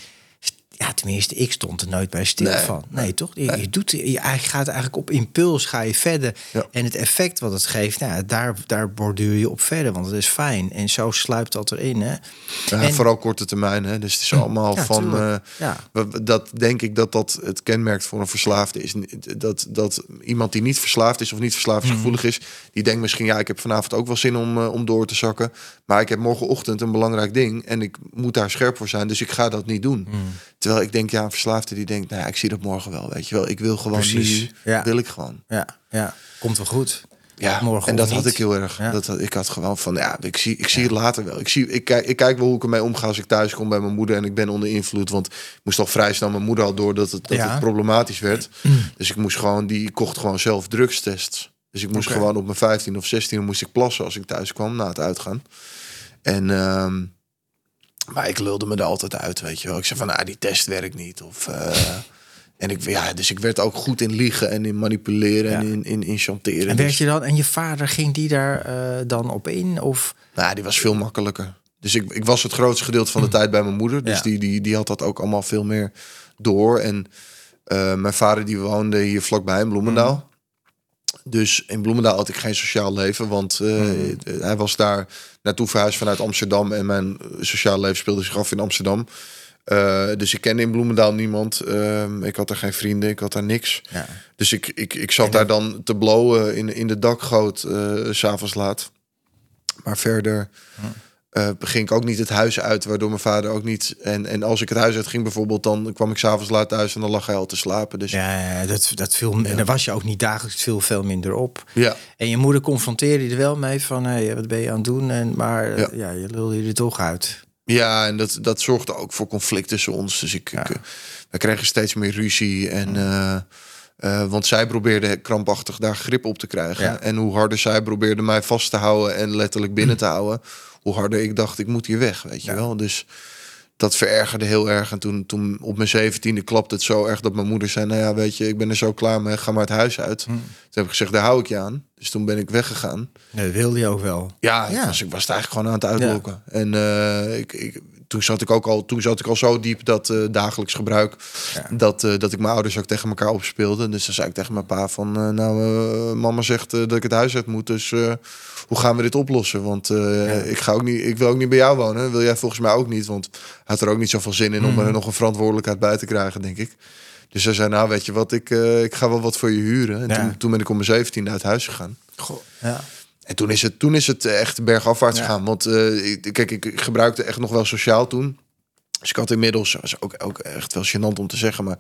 ja, tenminste, ik stond er nooit bij stil van. Nee, toch? Je, je, doet, je gaat eigenlijk op impuls, ga je verder. En het effect wat het geeft, nou, daar, daar borduur je op verder, want het is fijn. En zo sluipt dat erin. Hè? Ja, en, vooral korte termijn. Hè? Dus het is allemaal van. Uh, ja. Dat denk ik dat dat het kenmerkt voor een verslaafde is. Dat, dat iemand die niet verslaafd is of niet verslavingsgevoelig mhm. is, die denkt misschien, ja, ik heb vanavond ook wel zin om, uh, om door te zakken. Maar ik heb morgenochtend een belangrijk ding en ik moet daar scherp voor zijn. Dus ik ga dat niet doen. Mm. Terwijl ik denk, ja, een verslaafde die denkt, nou ja, ik zie dat morgen wel. Weet je wel, ik wil gewoon Precies. nu, ja. wil ik gewoon. Ja, ja, komt wel goed. Ja, morgen en dat had ik heel erg. Ja. Dat, ik had gewoon van, ja, ik zie, ik zie het later wel. Ik, zie, ik, kijk, ik kijk wel hoe ik ermee omga als ik thuis kom bij mijn moeder en ik ben onder invloed. Want ik moest al vrij snel mijn moeder al door dat het, dat het problematisch werd. Dus ik moest gewoon, die kocht gewoon zelf drugstests. Dus ik moest gewoon op mijn 15 of 16 moest ik plassen als ik thuis kwam na het uitgaan. En ehm, maar ik lulde me er altijd uit, weet je wel. Ik zei van, ah, die test werkt niet. Of, uh, en ik, ja, dus ik werd ook goed in liegen en in manipuleren en in, in, in chanteren. En werd je dan, en je vader ging die daar uh, dan op in? Of? Nou, die was veel makkelijker. Dus ik, ik was het grootste gedeelte van de tijd bij mijn moeder. Dus die, die, die had dat ook allemaal veel meer door. En uh, mijn vader die woonde hier vlakbij in Bloemendaal. Mm. Dus in Bloemendaal had ik geen sociaal leven, want uh, mm. hij was daar naartoe verhuisd vanuit Amsterdam en mijn sociaal leven speelde zich af in Amsterdam. Uh, dus ik kende in Bloemendaal niemand. Uh, ik had er geen vrienden, ik had daar niks. Ja. Dus ik, ik, ik zat daar dan te blowen in, in de dakgoot, uh, s'avonds laat. Maar verder... Hm uh, ging ik ook niet het huis uit, waardoor mijn vader ook niet. En, en als ik het huis uit ging bijvoorbeeld, dan kwam ik s'avonds laat thuis en dan lag hij al te slapen. Dus ja, dat, dat viel. En dan was je ook niet dagelijks veel, veel minder op. Ja. En je moeder confronteerde je er wel mee van, hé, hey, wat ben je aan het doen? En maar ja, ja je lulde je er toch uit. Ja, en dat, dat zorgde ook voor conflict tussen ons. Dus ik, ik we kregen steeds meer ruzie en. Uh, uh, want zij probeerde krampachtig daar grip op te krijgen. En hoe harder zij probeerde mij vast te houden en letterlijk binnen te houden, hoe harder ik dacht, ik moet hier weg, weet je wel. Dus dat verergerde heel erg. En toen, toen op mijn zeventiende klapte het zo erg dat mijn moeder zei... nou ja, weet je, ik ben er zo klaar mee, ga maar het huis uit. Hm. Toen heb ik gezegd, daar hou ik je aan. Dus toen ben ik weggegaan. Nee, wilde je ook wel. Ja, ja. Was, ik was het eigenlijk gewoon aan het uitlokken. En uh, ik, ik, toen zat ik ook al, toen zat ik al zo diep dat uh, dagelijks gebruik, dat, uh, dat ik mijn ouders ook tegen elkaar opspeelde. Dus dan zei ik tegen mijn pa van, uh, nou, mama zegt dat ik het huis uit moet, dus hoe gaan we dit oplossen? Want ik ga ook niet, ik wil ook niet bij jou wonen. Wil jij volgens mij ook niet? Want had er ook niet zoveel zin in om er mhm. nog een verantwoordelijkheid bij te krijgen, denk ik. Dus hij zei, nou weet je wat, ik, ik ga wel wat voor je huren. En toen, toen ben ik om mijn 17 uit huis gegaan. Goh, ja. En toen is het, toen is het echt bergafwaarts ja. gegaan. Want uh, kijk, ik gebruikte echt nog wel sociaal toen. Dus ik had inmiddels, was ook, ook echt wel gênant om te zeggen, maar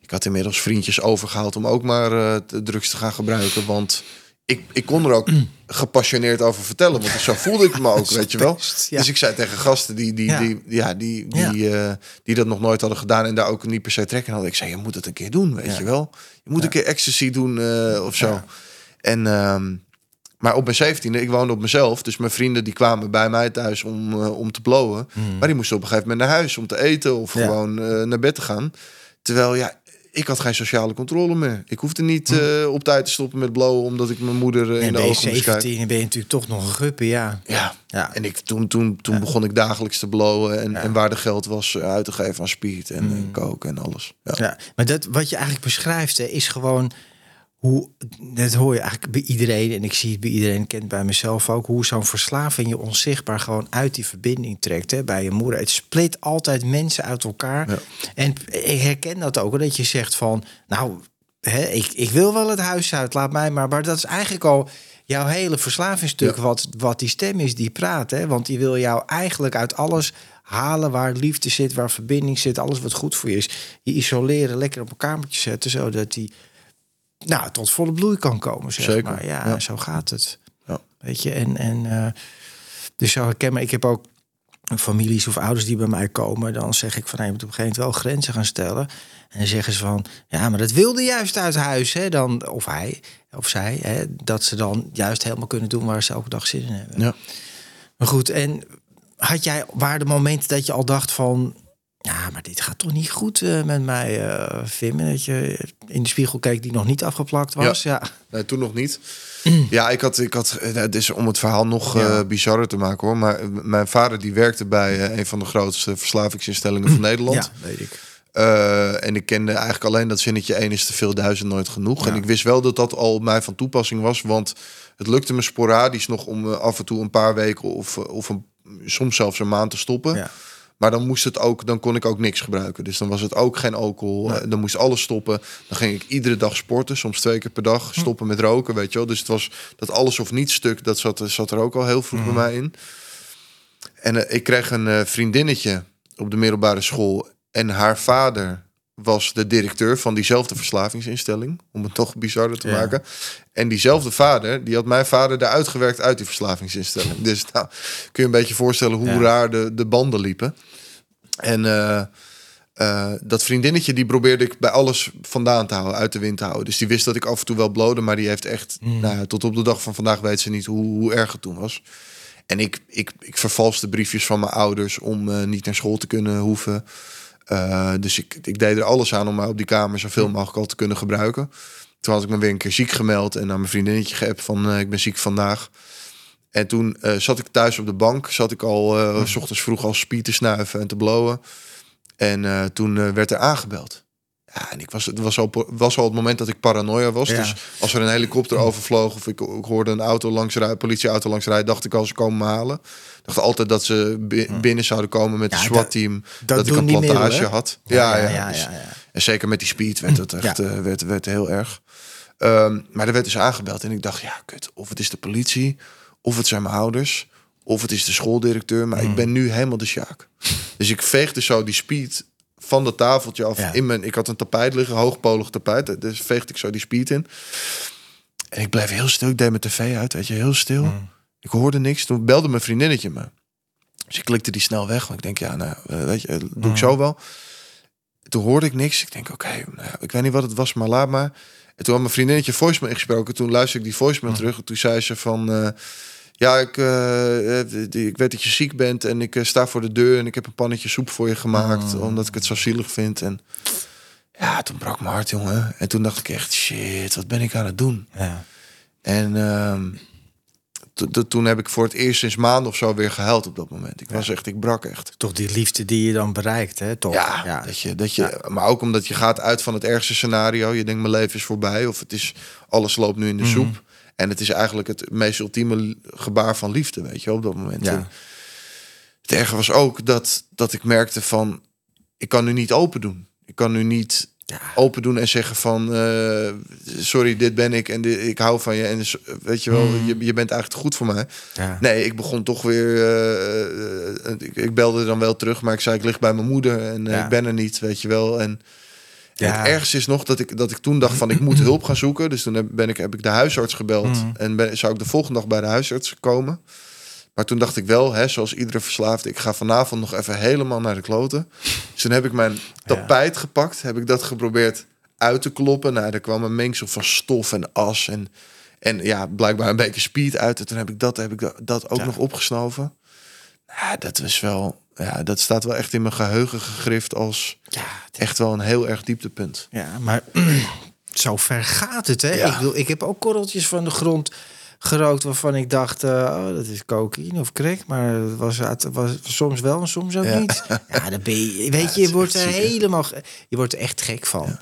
ik had inmiddels vriendjes overgehaald om ook maar uh, drugs te gaan gebruiken. Want ik, ik kon er ook gepassioneerd over vertellen. Want zo voelde ik me ook, weet je wel. Dus ik zei tegen gasten die, die, die, ja, die, die, uh, die dat nog nooit hadden gedaan en daar ook niet per se trekken hadden. Ik zei, je moet het een keer doen, weet je wel. Je moet een keer ecstasy doen uh, of zo. En, um, maar op mijn zeventiende, ik woonde op mezelf. Dus mijn vrienden die kwamen bij mij thuis om, uh, om te blowen. Mm. Maar die moesten op een gegeven moment naar huis om te eten of gewoon naar bed te gaan. Terwijl ja, ik had geen sociale controle meer. Ik hoefde niet uh, op tijd te stoppen met blowen omdat ik mijn moeder uh, in de ogen moest kijken. En ben je natuurlijk toch nog een guppe, ja. Ja, ja. en ik, toen, toen, toen begon ik dagelijks te blowen. En, en waar de geld was uit te geven aan speed en, mm. en koken en alles. Ja. ja. maar dat wat je eigenlijk beschrijft hè, is gewoon hoe, dat hoor je eigenlijk bij iedereen, en ik zie het bij iedereen, kent bij mezelf ook, hoe zo'n verslaving je onzichtbaar gewoon uit die verbinding trekt hè, bij je moeder. Het split altijd mensen uit elkaar. Ja. En ik herken dat ook, dat je zegt van, nou, hè, ik, ik wil wel het huis uit, laat mij maar. Maar dat is eigenlijk al jouw hele verslavingstuk, wat, wat die stem is die praat. Hè? Want die wil jou eigenlijk uit alles halen waar liefde zit, waar verbinding zit, alles wat goed voor je is. Je isoleren, lekker op een kamertje zetten, zodat die nou, tot volle bloei kan komen. Zeg Zeker. Maar. Ja, zo gaat het. Ja. Weet je, en, en uh, dus zo herken maar. Ik heb ook families of ouders die bij mij komen. Dan zeg ik van, hey, je moet op een gegeven moment wel grenzen gaan stellen. En dan zeggen ze van, ja, maar dat wilde juist uit huis. Hè, dan, of hij, of zij. Hè, dat ze dan juist helemaal kunnen doen waar ze elke dag zin in hebben. Ja. Maar goed, en had jij, waar de momenten dat je al dacht van... Ja, maar dit gaat toch niet goed uh, met mij, uh, Vim. Dat je in de spiegel keek die nog niet afgeplakt was. Ja, Nee, toen nog niet. Ja, ik had, ik had, het is om het verhaal nog ja. uh, bizarrer te maken hoor. Maar mijn vader die werkte bij een van de grootste verslavingsinstellingen van Nederland. Ja, weet ik. en ik kende eigenlijk alleen dat zinnetje één is te veel, duizend nooit genoeg. En ik wist wel dat dat al mij van toepassing was. Want het lukte me sporadisch nog om af en toe een paar weken of, of een, soms zelfs een maand te stoppen. Ja. Maar dan moest het ook, dan kon ik ook niks gebruiken. Dus dan was het ook geen alcohol. Dan moest alles stoppen. Dan ging ik iedere dag sporten, soms twee keer per dag. Hm. Stoppen met roken, weet je wel. Dus het was dat alles of niets stuk, dat zat, zat er ook al heel vroeg bij hm. mij in. En uh, ik kreeg een uh, vriendinnetje op de middelbare school. En haar vader was de directeur van diezelfde verslavingsinstelling. Om het toch bizarder te maken. En diezelfde vader, die had mijn vader eruit gewerkt uit die verslavingsinstelling. Dus nou, kun je een beetje voorstellen hoe raar de, de banden liepen. En uh, uh, dat vriendinnetje, die probeerde ik bij alles vandaan te houden, uit de wind te houden. Dus die wist dat ik af en toe wel blode, maar die heeft echt, mm. nou, tot op de dag van vandaag weet ze niet hoe, hoe erg het toen was. En ik, ik, ik vervalste briefjes van mijn ouders om uh, niet naar school te kunnen hoeven. Uh, dus ik, ik deed er alles aan om mij op die kamer zoveel mm. mogelijk al te kunnen gebruiken. Toen had ik me weer een keer ziek gemeld en naar mijn vriendinnetje geappt van uh, ik ben ziek vandaag. En toen uh, zat ik thuis op de bank, zat ik al uh, mm. s ochtends vroeg al spier te snuiven en te blowen. En toen werd er aangebeld. Ja, en ik was, het was al, was al het moment dat ik paranoia was. Dus als er een helikopter overvloog of ik, ik hoorde een auto langs rijden, politieauto langs rijden, dacht ik al ze komen me halen. dacht altijd dat ze binnen zouden komen met een SWAT-team. Dat, dat ik een plantage had. Ja ja, ja, ja, En zeker met die speed werd het echt uh, werd, werd heel erg. Um, maar er werd dus aangebeld en ik dacht, ja, kut, of het is de politie, of het zijn mijn ouders, of het is de schooldirecteur. Maar ik mm. ben nu helemaal de Sjaak. Dus ik veegde zo die speed van dat tafeltje af. In mijn, ik had een tapijt liggen, hoogpolig tapijt. Dus veegde ik zo die speed in. En ik bleef heel stil. Ik deed mijn tv uit, weet je, heel stil. Mm. Ik hoorde niks. Toen belde mijn vriendinnetje me. Dus ik klikte die snel weg. Want ik denk, ja, nou, eh, weet je, doe ik mm. zo wel. Toen hoorde ik niks. Ik denk, oké, nou, ik weet niet wat het was, maar laat maar. En toen had mijn vriendinnetje voicemail ingesproken. Toen luisterde ik die voicemail mm. terug. En toen zei ze van... Uh, ja, ik, uh, ik weet dat je ziek bent en ik sta voor de deur en ik heb een pannetje soep voor je gemaakt, mm. omdat ik het zo zielig vind. En ja, toen brak mijn hart, jongen. En toen dacht ik echt, shit, wat ben ik aan het doen? Ja. En uh, toen heb ik voor het eerst sinds maanden of zo weer gehuild op dat moment. Ik was echt, ik brak echt. Toch die liefde die je dan bereikt, hè? Toch? Ja, ja. Dat je, dat je, maar ook omdat je gaat uit van het ergste scenario. Je denkt, mijn leven is voorbij. Of het is, alles loopt nu in de mhm. soep. En het is eigenlijk het meest ultieme gebaar van liefde, weet je, op dat moment. Ja. Het erge was ook dat, dat ik merkte van, ik kan nu niet open doen. Ik kan nu niet ja. open doen en zeggen van uh, sorry, dit ben ik en dit, ik hou van je. En dus, weet je wel, mm. je, je bent eigenlijk goed voor mij. Ja. Nee, ik begon toch weer. Uh, ik, ik, belde dan wel terug, maar ik zei ik lig bij mijn moeder en ik ben er niet, weet je wel. En Ja. het ergste is nog dat ik, dat ik toen dacht van ik moet hulp gaan zoeken. Dus toen heb, ben ik, heb ik de huisarts gebeld. Mm. En ben, zou ik de volgende dag bij de huisarts komen. Maar toen dacht ik wel, hè, zoals iedere verslaafde, ik ga vanavond nog even helemaal naar de kloten. Dus toen heb ik mijn tapijt gepakt, heb ik dat geprobeerd uit te kloppen. Nou, er kwam een mengsel van stof en as en, en ja, blijkbaar een beetje speed uit. En toen heb ik dat, heb ik dat ook nog opgesnoven. Ja, dat was wel, ja, dat staat wel echt in mijn geheugen gegrift als ja, echt wel een heel erg dieptepunt. Ja, maar zo ver gaat het, hè? Ik, bedoel, ik heb ook korreltjes van de grond gerookt waarvan ik dacht, uh, oh, dat is cocaïne of crack. Maar het was, het was soms wel en soms ook niet. Ja, dan ben je, weet je, je wordt er helemaal, je wordt er echt gek van.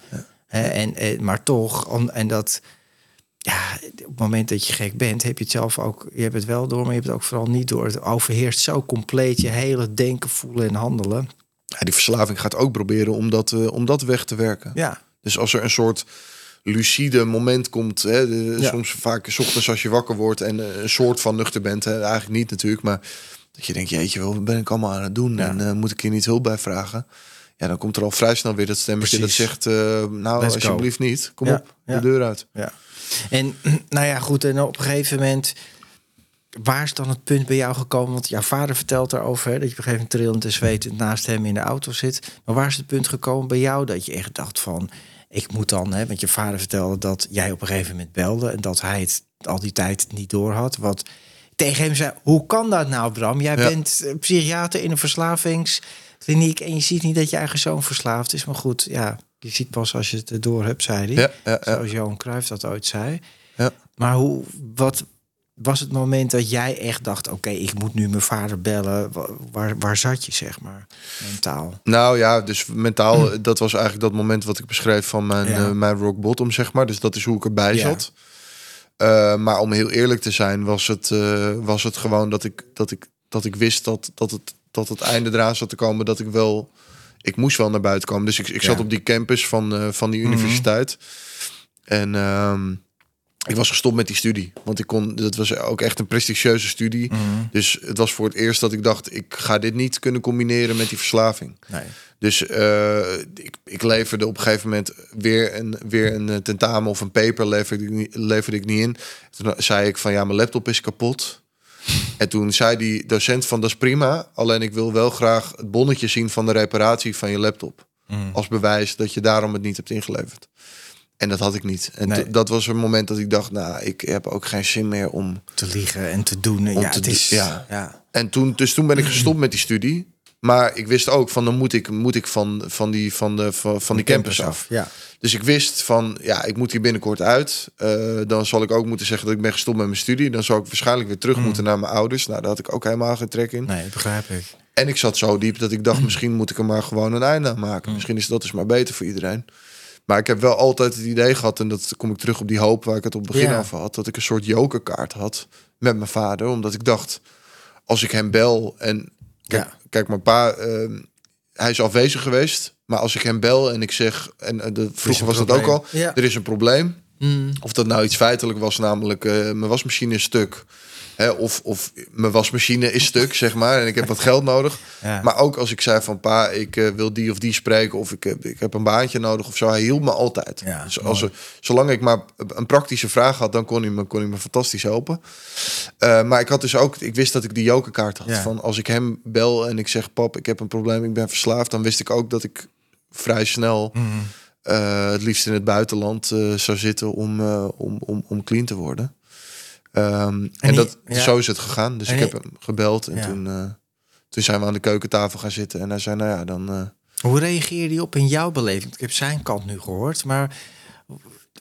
en, en, maar toch, en dat, ja, op het moment dat je gek bent, heb je het zelf ook, je hebt het wel door, maar je hebt het ook vooral niet door. Het overheerst zo compleet je hele denken, voelen en handelen. Ja, die verslaving gaat ook proberen om dat, uh, om dat weg te werken. Ja. Dus als er een soort lucide moment komt. Hè, Soms vaak s ochtends als je wakker wordt en eh, een soort van nuchter bent. Hè, eigenlijk niet natuurlijk, maar dat je denkt, jeetje, wat ben ik allemaal aan het doen? En uh, moet ik hier niet hulp bij vragen? Ja, dan komt er al vrij snel weer dat stemmetje dat zegt, nou alsjeblieft niet, kom op, de deur uit. Ja. En nou ja, goed, en op een gegeven moment waar is dan het punt bij jou gekomen? Want jouw vader vertelt daarover hè, dat je op een gegeven moment trillend en zwetend naast hem in de auto zit. Maar waar is het punt gekomen bij jou dat je echt dacht van ik moet dan, hè, want je vader vertelde dat jij op een gegeven moment belde en dat hij het al die tijd niet door had. Wat tegen hem zei: Hoe kan dat nou, Bram? Jij bent psychiater in een verslavingskliniek en je ziet niet dat je eigen zoon verslaafd is. Maar goed, ja, je ziet pas als je het door hebt, zei hij. Ja, ja, Zoals Johan Cruijff dat ooit zei. Ja. Maar hoe, wat, was het moment dat jij echt dacht: oké, ik moet nu mijn vader bellen? Waar, waar zat je, zeg maar, mentaal? Nou ja, dus mentaal, hm. dat was eigenlijk dat moment wat ik beschreef van mijn, uh, mijn rock bottom, zeg maar. Dus dat is hoe ik erbij zat. Uh, maar om heel eerlijk te zijn, was het, uh, was het gewoon dat ik, dat ik, dat ik wist dat, dat, het, dat het einde eraan zat te komen. Dat ik wel, ik moest wel naar buiten komen. Dus ik, ik zat op die campus van, van die mhm. universiteit. En. Uh, ik was gestopt met die studie. Want ik kon, dat was ook echt een prestigieuze studie. Mhm. Dus het was voor het eerst dat ik dacht, ik ga dit niet kunnen combineren met die verslaving. Nee. Dus uh, ik, ik leverde op een gegeven moment weer een, weer een eh, tentamen of een paper leverde ik, niet, leverde ik niet in. Toen zei ik van ja, mijn laptop is kapot. En toen zei die docent van dat is prima, alleen ik wil wel graag het bonnetje zien van de reparatie van je laptop. Mhm. Als bewijs dat je daarom het niet hebt ingeleverd. En dat had ik niet. En dat was een moment dat ik dacht, nou, ik heb ook geen zin meer om te liegen en te doen. Ja, het is, ja. ja. En toen, dus toen ben ik gestopt met die studie. Maar ik wist ook van dan moet ik, moet ik van, van, die, van, de, van, van die campus, af. Ja. Dus ik wist van ja, ik moet hier binnenkort uit. Uh, dan zal ik ook moeten zeggen dat ik ben gestopt met mijn studie. Dan zal ik waarschijnlijk weer terug mm. moeten naar mijn ouders. Nou, daar had ik ook helemaal geen trek in. Nee, begrijp ik. En ik zat zo diep dat ik dacht, misschien moet ik er maar gewoon een einde aan maken. Mm. Misschien is dat dus maar beter voor iedereen. Maar ik heb wel altijd het idee gehad, en dat kom ik terug op die hoop waar ik het op het begin ja. af had, dat ik een soort jokerkaart had met mijn vader. Omdat ik dacht, als ik hem bel en kijk, ja. kijk mijn pa, uh, hij is afwezig geweest. Maar als ik hem bel en ik zeg, en uh, de, vroeger was dat ook al, ja. er is een probleem. Mm. Of dat nou iets feitelijk was, namelijk uh, mijn wasmachine is stuk. Hè, of, of mijn wasmachine is stuk, zeg maar. En ik heb wat geld nodig. Maar ook als ik zei van pa, ik uh, wil die of die spreken. Of ik heb, ik heb een baantje nodig of zo. Hij hielp me altijd. Ja, dus als zolang ik maar een praktische vraag had, dan kon hij me, kon hij me fantastisch helpen. Uh, maar ik had dus ook, ik wist dat ik die jokerkaart had. Ja. Van als ik hem bel en ik zeg pap, ik heb een probleem, ik ben verslaafd. Dan wist ik ook dat ik vrij snel... Mm. Uh, het liefst in het buitenland uh, zou zitten om, uh, om, om, om clean te worden. Um, en, dat, zo is het gegaan. Dus ik heb hem gebeld en toen, uh, toen zijn we aan de keukentafel gaan zitten. En hij zei, nou ja, dan... Uh... Hoe reageerde hij op in jouw beleving? Ik heb zijn kant nu gehoord, maar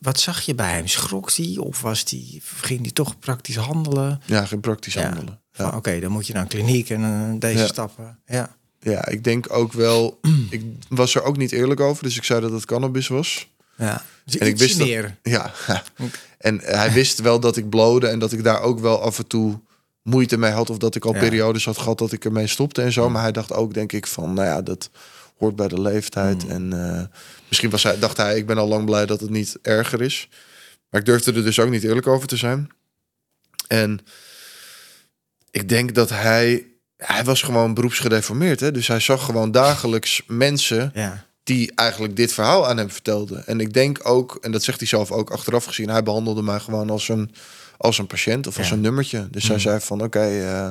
wat zag je bij hem? Schrok hij of was die, ging hij toch praktisch handelen? Ja, geen praktisch handelen. Ja. Oké, dan moet je naar een kliniek en uh, deze stappen. Ja. ja, ik denk ook wel... ik was er ook niet eerlijk over, dus ik zei dat het cannabis was. Ja, dus en ik wist meer. ja, en hij wist wel dat ik blode en dat ik daar ook wel af en toe moeite mee had. Of dat ik al periodes had gehad dat ik ermee stopte en zo. Maar hij dacht ook, denk ik, van nou ja, dat hoort bij de leeftijd. Mm. En uh, misschien was hij, dacht hij, ik ben al lang blij dat het niet erger is. Maar ik durfde er dus ook niet eerlijk over te zijn. En ik denk dat hij, hij was gewoon beroepsgedeformeerd. Hè? Dus hij zag gewoon dagelijks mensen ja die eigenlijk dit verhaal aan hem vertelde. En ik denk ook, en dat zegt hij zelf ook achteraf gezien, hij behandelde mij gewoon als een, als een patiënt of als een nummertje. Dus hij mm. zei van oké, eh,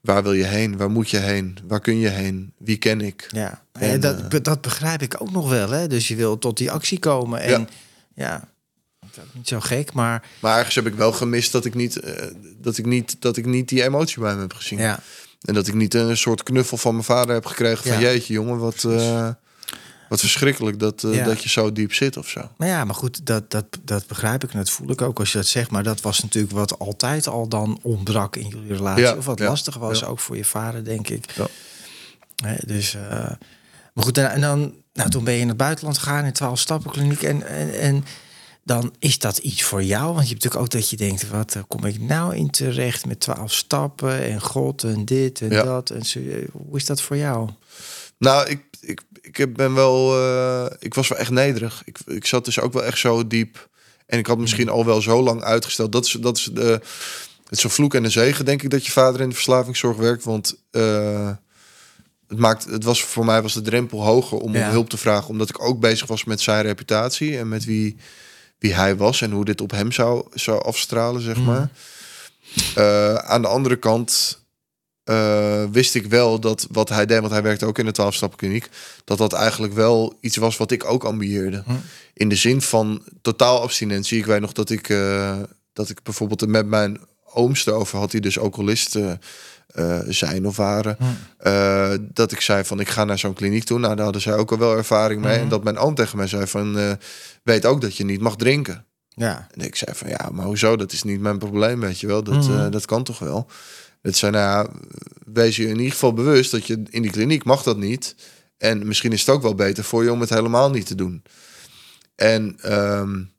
waar wil je heen? Waar moet je heen? Waar kun je heen? Wie ken ik? Ja, en, dat, uh, dat begrijp ik ook nog wel. Hè? Dus je wil tot die actie komen. En ja, ja niet zo gek, maar... Maar ergens heb ik wel gemist dat ik niet, uh, dat ik niet, dat ik niet die emotie bij me heb gezien. Ja. En dat ik niet een soort knuffel van mijn vader heb gekregen van... jeetje jongen, wat... Uh, wat verschrikkelijk dat, uh, dat je zo diep zit of zo. Maar ja, maar goed, dat, dat, dat begrijp ik en dat voel ik ook als je dat zegt. Maar dat was natuurlijk wat altijd al dan ontbrak in jullie relatie. Ja, of wat ja, lastig was, ook voor je vader, denk ik. Ja. dus, uh, maar goed, en, en, dan, nou, toen ben je in het buitenland gegaan in 12 stappenkliniek. En, en, en dan is dat iets voor jou. Want je hebt natuurlijk ook dat je denkt, wat uh, kom ik nou in terecht met 12 stappen en God en dit en dat. En zo, hoe is dat voor jou? Nou, ik, ik, ik ben wel, uh, ik was wel echt nederig. Ik, ik zat dus ook wel echt zo diep. En ik had misschien al wel zo lang uitgesteld. Dat is, dat is de, het is een vloek en een zegen, denk ik, dat je vader in de verslavingszorg werkt. Want uh, het, maakt, het was voor mij was de drempel hoger om, ja. hulp te vragen. Omdat ik ook bezig was met zijn reputatie en met wie, wie hij was en hoe dit op hem zou, zou afstralen, zeg maar. Mm. Uh, aan de andere kant uh, wist ik wel dat wat hij deed, want hij werkte ook in de 12 kliniek, dat dat eigenlijk wel iets was wat ik ook ambieerde. Hm. In de zin van totaal abstinentie. Ik weet nog dat ik, uh, dat ik bijvoorbeeld met mijn oomste over had, die dus alcoholisten uh, zijn of waren. Hm. dat ik zei van ik ga naar zo'n kliniek toe. Nou, daar hadden zij ook al wel ervaring mee. Hm. En dat mijn oom tegen mij zei van weet ook dat je niet mag drinken. Ja. En ik zei van ja, maar hoezo? Dat is niet mijn probleem, weet je wel. Dat, dat kan toch wel. Het zijn, nou ja, wees je in ieder geval bewust dat je in die kliniek mag dat niet. En misschien is het ook wel beter voor je om het helemaal niet te doen. En um,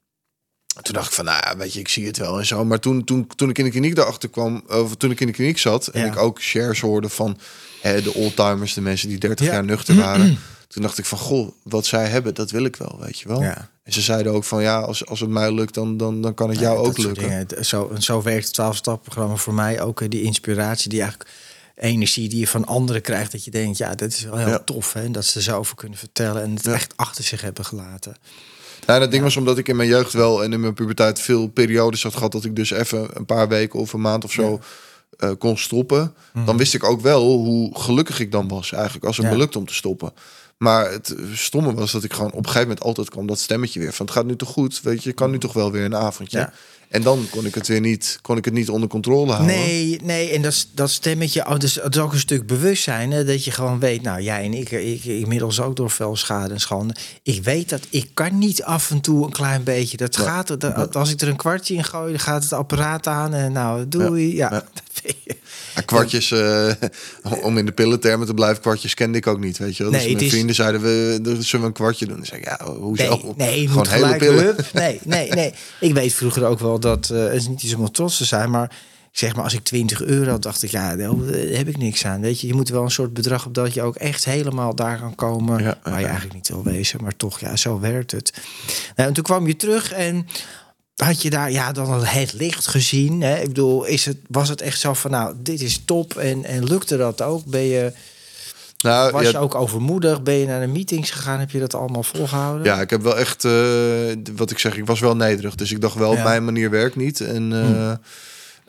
toen dacht ik van, nou ja, weet je, ik zie het wel en zo. Maar toen, toen, toen ik in de kliniek daarachter kwam, of toen ik in de kliniek zat en ik ook shares hoorde van hè, de oldtimers, de mensen die 30 jaar nuchter waren. Toen dacht ik van, goh, wat zij hebben, dat wil ik wel, weet je wel. Ja. En ze zeiden ook van, ja, als, als het mij lukt, dan, dan, dan kan het jou ook lukken. Zo, zo werkt het 12 programma voor mij ook. Die inspiratie, die eigenlijk energie die je van anderen krijgt. Dat je denkt, ja, dat is wel heel tof. Hè? Dat ze zo over kunnen vertellen en het echt achter zich hebben gelaten. Ja, dat ding was omdat ik in mijn jeugd wel en in mijn puberteit veel periodes had gehad dat ik dus even een paar weken of een maand of zo uh, kon stoppen. Dan mhm. wist ik ook wel hoe gelukkig ik dan was eigenlijk als het me lukt om te stoppen. Maar het stomme was dat ik gewoon op een gegeven moment altijd kwam dat stemmetje weer van het gaat nu toch goed, weet je, kan nu toch wel weer een avondje. Ja. En dan kon ik het weer niet, kon ik het niet onder controle houden. Nee, nee, en dat, dat stemmetje, oh, dus, het is ook een stuk bewustzijn, hè, dat je gewoon weet, nou jij en ik, ik inmiddels ook door veel schade en schande. Ik weet dat ik kan niet af en toe een klein beetje. Dat gaat, dat, als ik er een kwartje in gooi, dan gaat het apparaat aan en nou doei. Ja, ja. ja. kwartjes, uh, om in de pillentermen te blijven, kwartjes kende ik ook niet, weet je wel. Dus nee, mijn vrienden zeiden, we, zullen we een kwartje doen? Dan zeg ik, ja, hoezo? Nee, nee Gewoon hele pillen. Nee, nee, nee. Ik weet vroeger ook wel dat, uh, het is niet iets om trots te zijn, maar zeg maar als ik 20 euro had, dacht ik, ja, daar heb ik niks aan. Weet je, je moet wel een soort bedrag op dat je ook echt helemaal daar kan komen ja, waar je eigenlijk niet wil wezen. Maar toch, ja, zo werkt het. Nou, en toen kwam je terug en had je daar ja, dan het licht gezien? Hè? Ik bedoel, is het, was het echt zo van, nou, dit is top en, en lukte dat ook? Ben je, nou, was je ook overmoedig? Ben je naar de meetings gegaan? Heb je dat allemaal volgehouden? Ja, ik heb wel echt, uh, wat ik zeg, ik was wel nederig. Dus ik dacht wel, ja. mijn manier werkt niet. En uh, hm.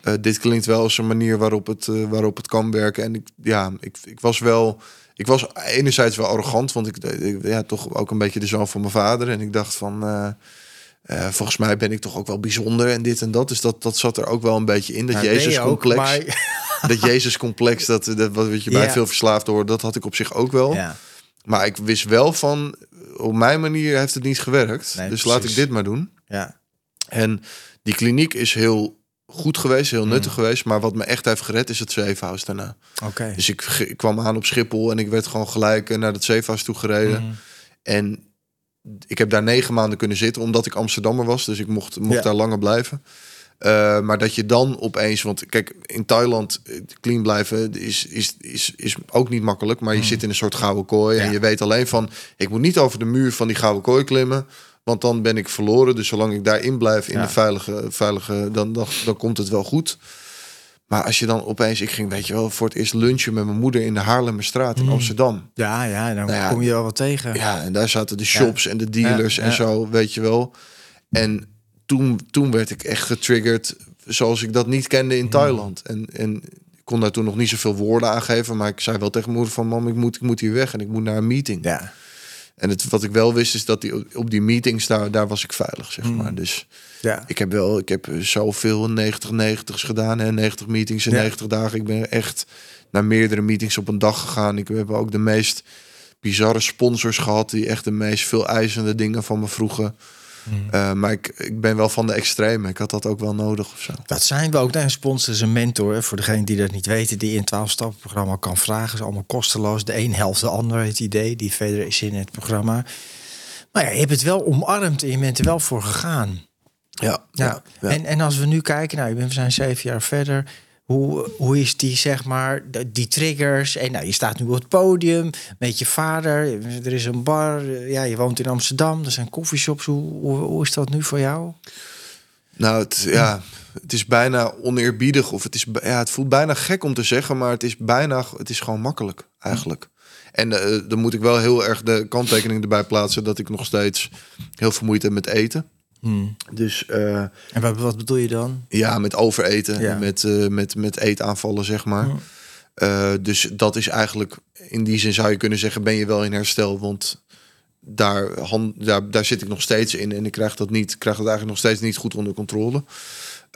uh, dit klinkt wel als een manier waarop het, waarop het kan werken. En ik, ja, ik, ik was wel... Ik was enerzijds wel arrogant, want ik, ik ja, toch ook een beetje de zoon van mijn vader. En ik dacht van, uh, volgens mij ben ik toch ook wel bijzonder en dit en dat. Dus dat, dat zat er ook wel een beetje in. Dat nou, Jezus complex. Maar... dat Jezus complex, dat, dat wat je bij ja. veel verslaafden hoort, dat had ik op zich ook wel. Ja. Maar ik wist wel van, op mijn manier heeft het niet gewerkt. Nee, dus precies. laat ik dit maar doen. Ja. En die kliniek is heel goed geweest, heel nuttig mm. geweest. Maar wat me echt heeft gered is het zeefhuis daarna. Oké. Dus ik, ik, kwam aan op Schiphol en ik werd gewoon gelijk naar het zeefhuis toe gereden. Mm. En ik heb daar negen maanden kunnen zitten, omdat ik Amsterdammer was. Dus ik mocht, mocht daar langer blijven. Uh, maar dat je dan opeens, want kijk, in Thailand eh, clean blijven is, is, is, is ook niet makkelijk. Maar je mm. zit in een soort gouden kooi. Ja. En je weet alleen van, ik moet niet over de muur van die gouden kooi klimmen. Want dan ben ik verloren. Dus zolang ik daarin blijf in ja. de veilige, veilige dan, dan, dan komt het wel goed. Maar als je dan opeens, ik ging, weet je wel, voor het eerst lunchen met mijn moeder in de Haarlemmerstraat in mm. Amsterdam. Ja, ja, dan nou kom je wel wat tegen. Ja, en daar zaten de shops en de dealers en zo, weet je wel. En toen, toen werd ik echt getriggerd zoals ik dat niet kende in mm. Thailand. En, en ik kon daar toen nog niet zoveel woorden aan geven, maar ik zei wel tegen mijn moeder van, mam, ik moet, ik moet hier weg en ik moet naar een meeting. Ja. En het, wat ik wel wist is dat die, op die meetings, daar, daar was ik veilig, zeg mm. maar. Dus ja. ik heb wel, ik heb zoveel 90 90's gedaan en 90 meetings in 90 dagen. Ik ben echt naar meerdere meetings op een dag gegaan. Ik heb ook de meest bizarre sponsors gehad die echt de meest veel eisende dingen van me vroegen. Mm. Eh, maar ik, ik ben wel van de extreme. Ik had dat ook wel nodig of zo. Dat zijn we ook. Een sponsor is een mentor. Voor degene die dat niet weten, die in 12 stappen programma kan vragen. is allemaal kosteloos. De een helft de ander het idee. Die verder is in het programma. Maar ja, je hebt het wel omarmd en je bent er wel voor gegaan. Ja. ja. En, en als we nu kijken, nou, we zijn zeven jaar verder. Hoe, hoe is die, zeg maar, die triggers? En nou, je staat nu op het podium met je vader. Er is een bar. Ja, je woont in Amsterdam. Er zijn koffieshops. Hoe, hoe, is dat nu voor jou? Nou, het, ja, het is bijna oneerbiedig. Of het, is, ja, het voelt bijna gek om te zeggen. Maar het is bijna, het is gewoon makkelijk eigenlijk. En uh, dan moet ik wel heel erg de kanttekening erbij plaatsen... dat ik nog steeds heel veel moeite heb met eten. Hmm. Dus, uh, en wat, wat, bedoel je dan? Ja, met overeten, ja. met, uh, met, met eetaanvallen, zeg maar. Hmm. Uh, dus dat is eigenlijk, in die zin zou je kunnen zeggen, ben je wel in herstel. Want daar, hand, daar, daar zit ik nog steeds in en ik krijg dat, niet, krijg dat eigenlijk nog steeds niet goed onder controle.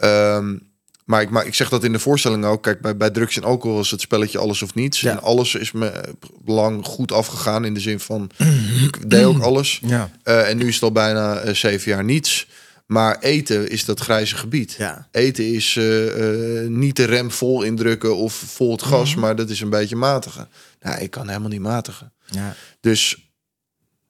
Um, maar ik, maar ik zeg dat in de voorstelling ook. Kijk, bij, bij drugs en alcohol is het spelletje alles of niets. En alles is me lang goed afgegaan. In de zin van, ik deed ook alles. Ja. Uh, en nu is het al bijna uh, zeven jaar niets. Maar eten is dat grijze gebied. Ja. Eten is uh, niet de rem vol indrukken of vol het gas. Mm Maar dat is een beetje matigen. Nou, ik kan helemaal niet matigen. Ja. Dus...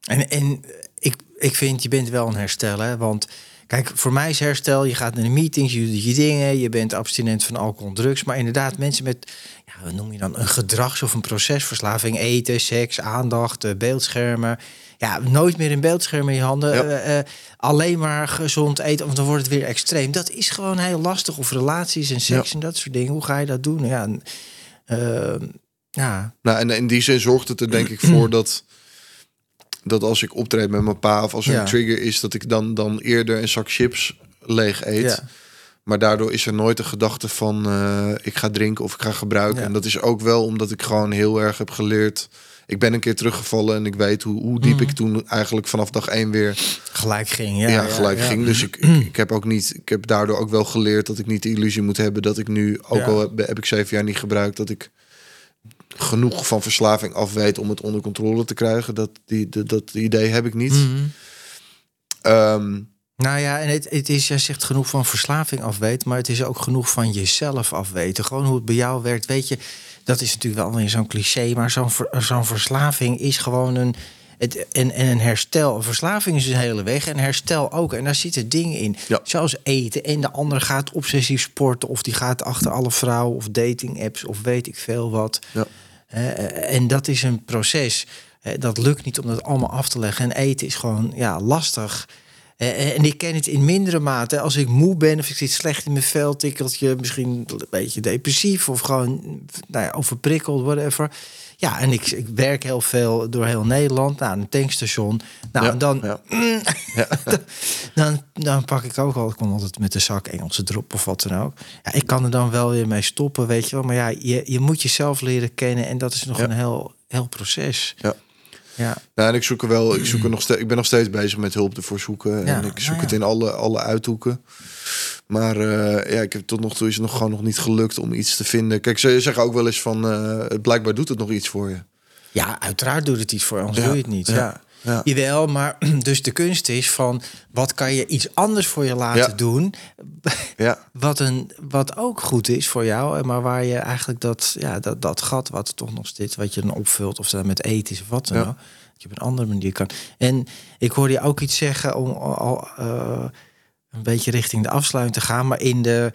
En, en ik, ik vind, je bent wel een herstellen. Want Kijk, voor mij is herstel, je gaat naar de meetings, je doet je dingen, je bent abstinent van alcohol en drugs. Maar inderdaad, mensen met, ja, wat noem je dan, een gedrags- of een procesverslaving, eten, seks, aandacht, eh, beeldschermen. Ja, nooit meer een beeldscherm in je handen. Uh, alleen maar gezond eten, want dan wordt het weer extreem. Dat is gewoon heel lastig. Of relaties en seks en dat soort dingen. Hoe ga je dat doen? Ja, ja. Nou, en in die zin zorgt het er denk ik voor dat dat als ik optreed met mijn pa of als er een trigger is, dat ik dan, dan eerder een zak chips leeg eet. Maar daardoor is er nooit de gedachte van uh, ik ga drinken of ik ga gebruiken. En dat is ook wel omdat ik gewoon heel erg heb geleerd. Ik ben een keer teruggevallen en ik weet hoe, hoe diep mhm. ik toen eigenlijk vanaf dag één weer gelijk ging. Ja, ja gelijk ging. Dus ik, ik, heb ook niet, ik heb daardoor ook wel geleerd dat ik niet de illusie moet hebben dat ik nu, ook al heb, heb ik zeven jaar niet gebruikt, dat ik genoeg van verslaving af weet om het onder controle te krijgen. Dat, die, dat, dat idee heb ik niet. Mhm. Ehm, nou ja, en het, het is, jij zegt genoeg van verslaving afweten, maar het is ook genoeg van jezelf afweten. Gewoon hoe het bij jou werkt. Weet je, dat is natuurlijk wel weer zo'n cliché, maar zo'n zo'n verslaving is gewoon een. Het, en, en een herstel. Een verslaving is een hele weg. En herstel ook. En daar zitten dingen in. Ja. Zoals eten. En de ander gaat obsessief sporten. Of die gaat achter alle vrouwen. Of dating apps. Of weet ik veel wat. Ja. en dat is een proces. dat lukt niet om dat allemaal af te leggen. En eten is gewoon ja, lastig. en ik ken het in mindere mate. Als ik moe ben of ik zit slecht in mijn vel, tikkeltje, misschien een beetje depressief of gewoon nou ja, overprikkeld, whatever. Ja, en ik, ik werk heel veel door heel Nederland. naar een tankstation. Nou, dan, ja. dan, dan pak ik ook al. Ik kom altijd met de zak Engelse drop of wat dan ook. Ja, ik kan er dan wel weer mee stoppen, weet je wel. Maar ja, je, je moet jezelf leren kennen. En dat is nog een heel, heel proces. Ja. Ja. Nou, en ik zoek er wel, ik zoek er nog steeds, ik ben nog steeds bezig met hulp ervoor zoeken. En ik zoek nou het in alle, alle uithoeken. Maar uh, ja, ik heb tot nog toe is het nog gewoon nog niet gelukt om iets te vinden. Kijk, ze zeggen ook wel eens van, uh, blijkbaar doet het nog iets voor je. Ja, uiteraard doet het iets voor je, anders doe je het niet. Ja. ja. Jawel, maar dus de kunst is van wat kan je iets anders voor je laten doen. Ja. Wat, een, wat ook goed is voor jou, maar waar je eigenlijk dat, ja, dat, dat gat wat toch nog zit, wat je dan opvult, of dat met eten is of wat dan ook. Dat je op een andere manier kan. En ik hoorde je ook iets zeggen om al. Uh, een beetje richting de afsluiting te gaan. Maar in, de,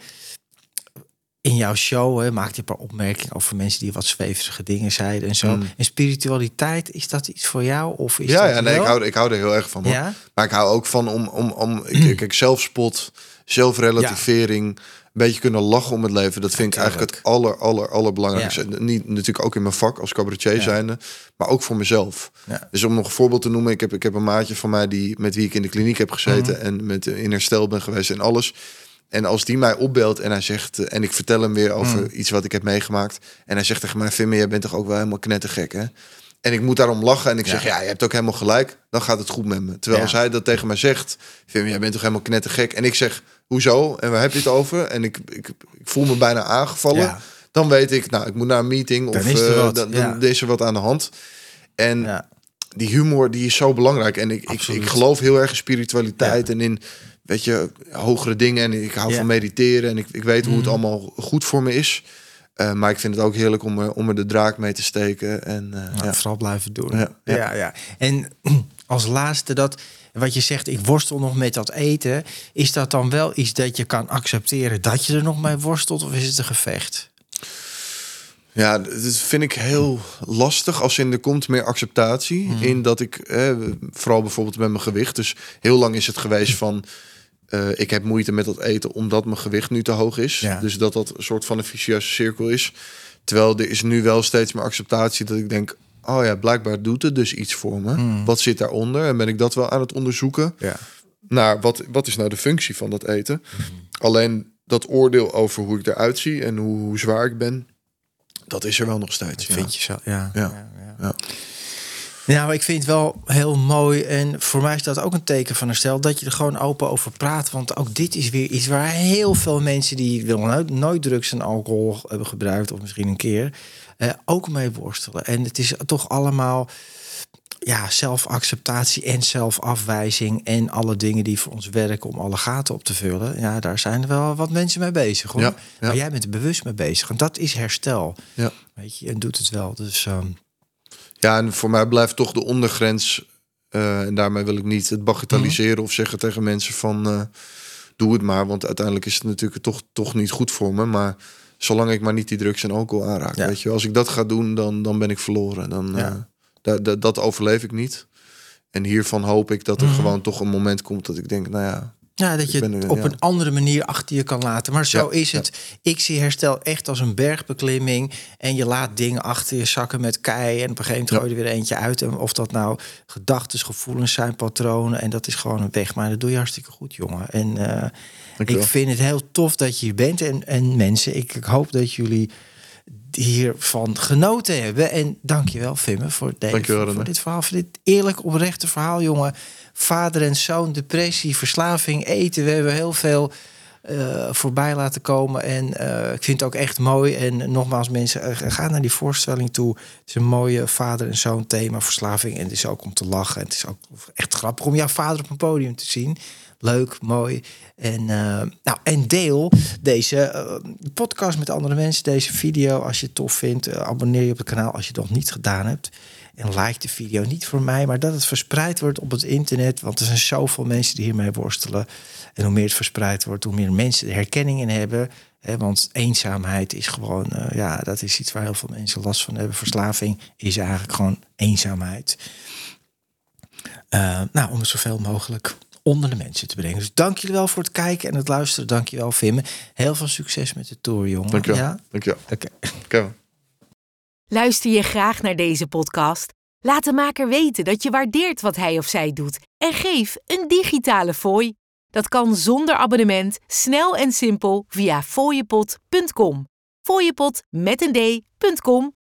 in jouw show hè, maakte je een paar opmerkingen over mensen die wat zweverige dingen zeiden en zo. Mm. En spiritualiteit, is dat iets voor jou? Of is ja, dat ja nee, ik hou, ik hou er heel erg van. Ja? Maar ik hou ook van om, om, om ik, kijk, zelfspot, zelfrelativering. Beetje kunnen lachen om het leven. Dat vind ik eigenlijk het aller, aller, allerbelangrijkste. Ja. Niet natuurlijk ook in mijn vak als cabaretier ja. zijnde, maar ook voor mezelf. Dus om nog een voorbeeld te noemen, ik heb, ik heb een maatje van mij die, met wie ik in de kliniek heb gezeten mhm. en met in herstel ben geweest en alles. En als die mij opbelt en hij zegt, en ik vertel hem weer over mhm. iets wat ik heb meegemaakt. En hij zegt tegen mij, Vimmy, jij bent toch ook wel helemaal knettergek, hè? En ik moet daarom lachen. En ik zeg, ja, je hebt ook helemaal gelijk. Dan gaat het goed met me. Terwijl als hij dat tegen mij zegt, vind jij bent toch helemaal knettergek. En ik zeg, hoezo? En waar heb je het over? En ik, ik, ik voel me bijna aangevallen. Dan weet ik, nou, ik moet naar een meeting. of is er, uh, dan, dan is er wat aan de hand. En die humor, die is zo belangrijk. En ik, ik, ik, geloof heel erg in spiritualiteit en in, weet je, hogere dingen. En ik hou van mediteren. En ik, ik weet hoe het mm. allemaal goed voor me is. Uh, maar ik vind het ook heerlijk om, er, om er de draak mee te steken. En uh, ja. vooral blijven doen. Ja. ja, En als laatste dat, wat je zegt, ik worstel nog met dat eten. Is dat dan wel iets dat je kan accepteren dat je er nog mee worstelt? Of is het een gevecht? Ja, dat vind ik heel lastig. Als in er komt meer acceptatie. Mm. In dat ik, eh, vooral bijvoorbeeld met mijn gewicht. Dus heel lang is het geweest van uh, ik heb moeite met dat eten omdat mijn gewicht nu te hoog is. Ja. Dus dat dat een soort van een vicieuze cirkel is. Terwijl er is nu wel steeds meer acceptatie dat ik denk... oh ja, blijkbaar doet het dus iets voor me. Mm. Wat zit daaronder? En ben ik dat wel aan het onderzoeken? Ja. Naar wat, wat is nou de functie van dat eten? Mm. Alleen dat oordeel over hoe ik eruit zie en hoe, hoe zwaar ik ben... dat is er wel nog steeds. Ja. Vind je zo? ja. ja. ja. Nou, ik vind het wel heel mooi. En voor mij is dat ook een teken van herstel. Dat je er gewoon open over praat. Want ook dit is weer iets waar heel veel mensen die willen nooit, nooit drugs en alcohol hebben gebruikt. Of misschien een keer. Eh, ook mee worstelen. En het is toch allemaal ja, zelfacceptatie en zelfafwijzing en alle dingen die voor ons werken om alle gaten op te vullen. Ja, daar zijn er wel wat mensen mee bezig. Hoor. Ja, Maar jij bent er bewust mee bezig. En dat is herstel. Ja. Weet je, en doet het wel. Dus um, ja, en voor mij blijft toch de ondergrens. Uh, en daarmee wil ik niet het bagatelliseren mhm. of zeggen tegen mensen van uh, doe het maar. Want uiteindelijk is het natuurlijk toch, toch niet goed voor me. Maar zolang ik maar niet die drugs en alcohol aanraak. Weet je, als ik dat ga doen, dan, dan ben ik verloren. Dan, ja. uh, dat overleef ik niet. En hiervan hoop ik dat er mhm. gewoon toch een moment komt dat ik denk, nou ja, ja, dat je het op een andere manier achter je kan laten. Maar zo is het. Ik zie herstel echt als een bergbeklimming. En je laat dingen achter je zakken met kei. En op een gegeven moment gooi je er weer eentje uit. En of dat nou gedachten, gevoelens zijn, patronen. En dat is gewoon een weg. Maar dat doe je hartstikke goed, jongen. En uh, ik vind het heel tof dat je hier bent. En, en mensen, ik, ik hoop dat jullie hiervan genoten hebben. En dankjewel, Vimme, voor, deze, voor, voor dit verhaal. Voor dit eerlijk oprechte verhaal, jongen vader en zoon, depressie, verslaving, eten. We hebben heel veel uh, voorbij laten komen. En uh, ik vind het ook echt mooi. En nogmaals, mensen, uh, ga naar die voorstelling toe. Het is een mooie vader en zoon thema, verslaving. En het is ook om te lachen. En het is ook echt grappig om jouw vader op een podium te zien. Leuk, mooi. En, nou, en deel deze podcast met andere mensen. Deze video, als je het tof vindt. abonneer je op het kanaal als je het nog niet gedaan hebt. En like de video niet voor mij, maar dat het verspreid wordt op het internet. Want er zijn zoveel mensen die hiermee worstelen. En hoe meer het verspreid wordt, hoe meer mensen er herkenning in hebben. want eenzaamheid is gewoon, ja, dat is iets waar heel veel mensen last van hebben. Verslaving is eigenlijk gewoon eenzaamheid. Nou, om het zoveel mogelijk onder de mensen te brengen. Dus dank jullie wel voor het kijken en het luisteren. Dank je wel, Vimme. Heel veel succes met de tour, jongen. Dank je wel. Ja? Dank je wel. Okay. Luister je graag naar deze podcast? Laat de maker weten dat je waardeert wat hij of zij doet en geef een digitale fooi. Dat kan zonder abonnement, snel en simpel via fooiepot.com. Fooiepot met een d.com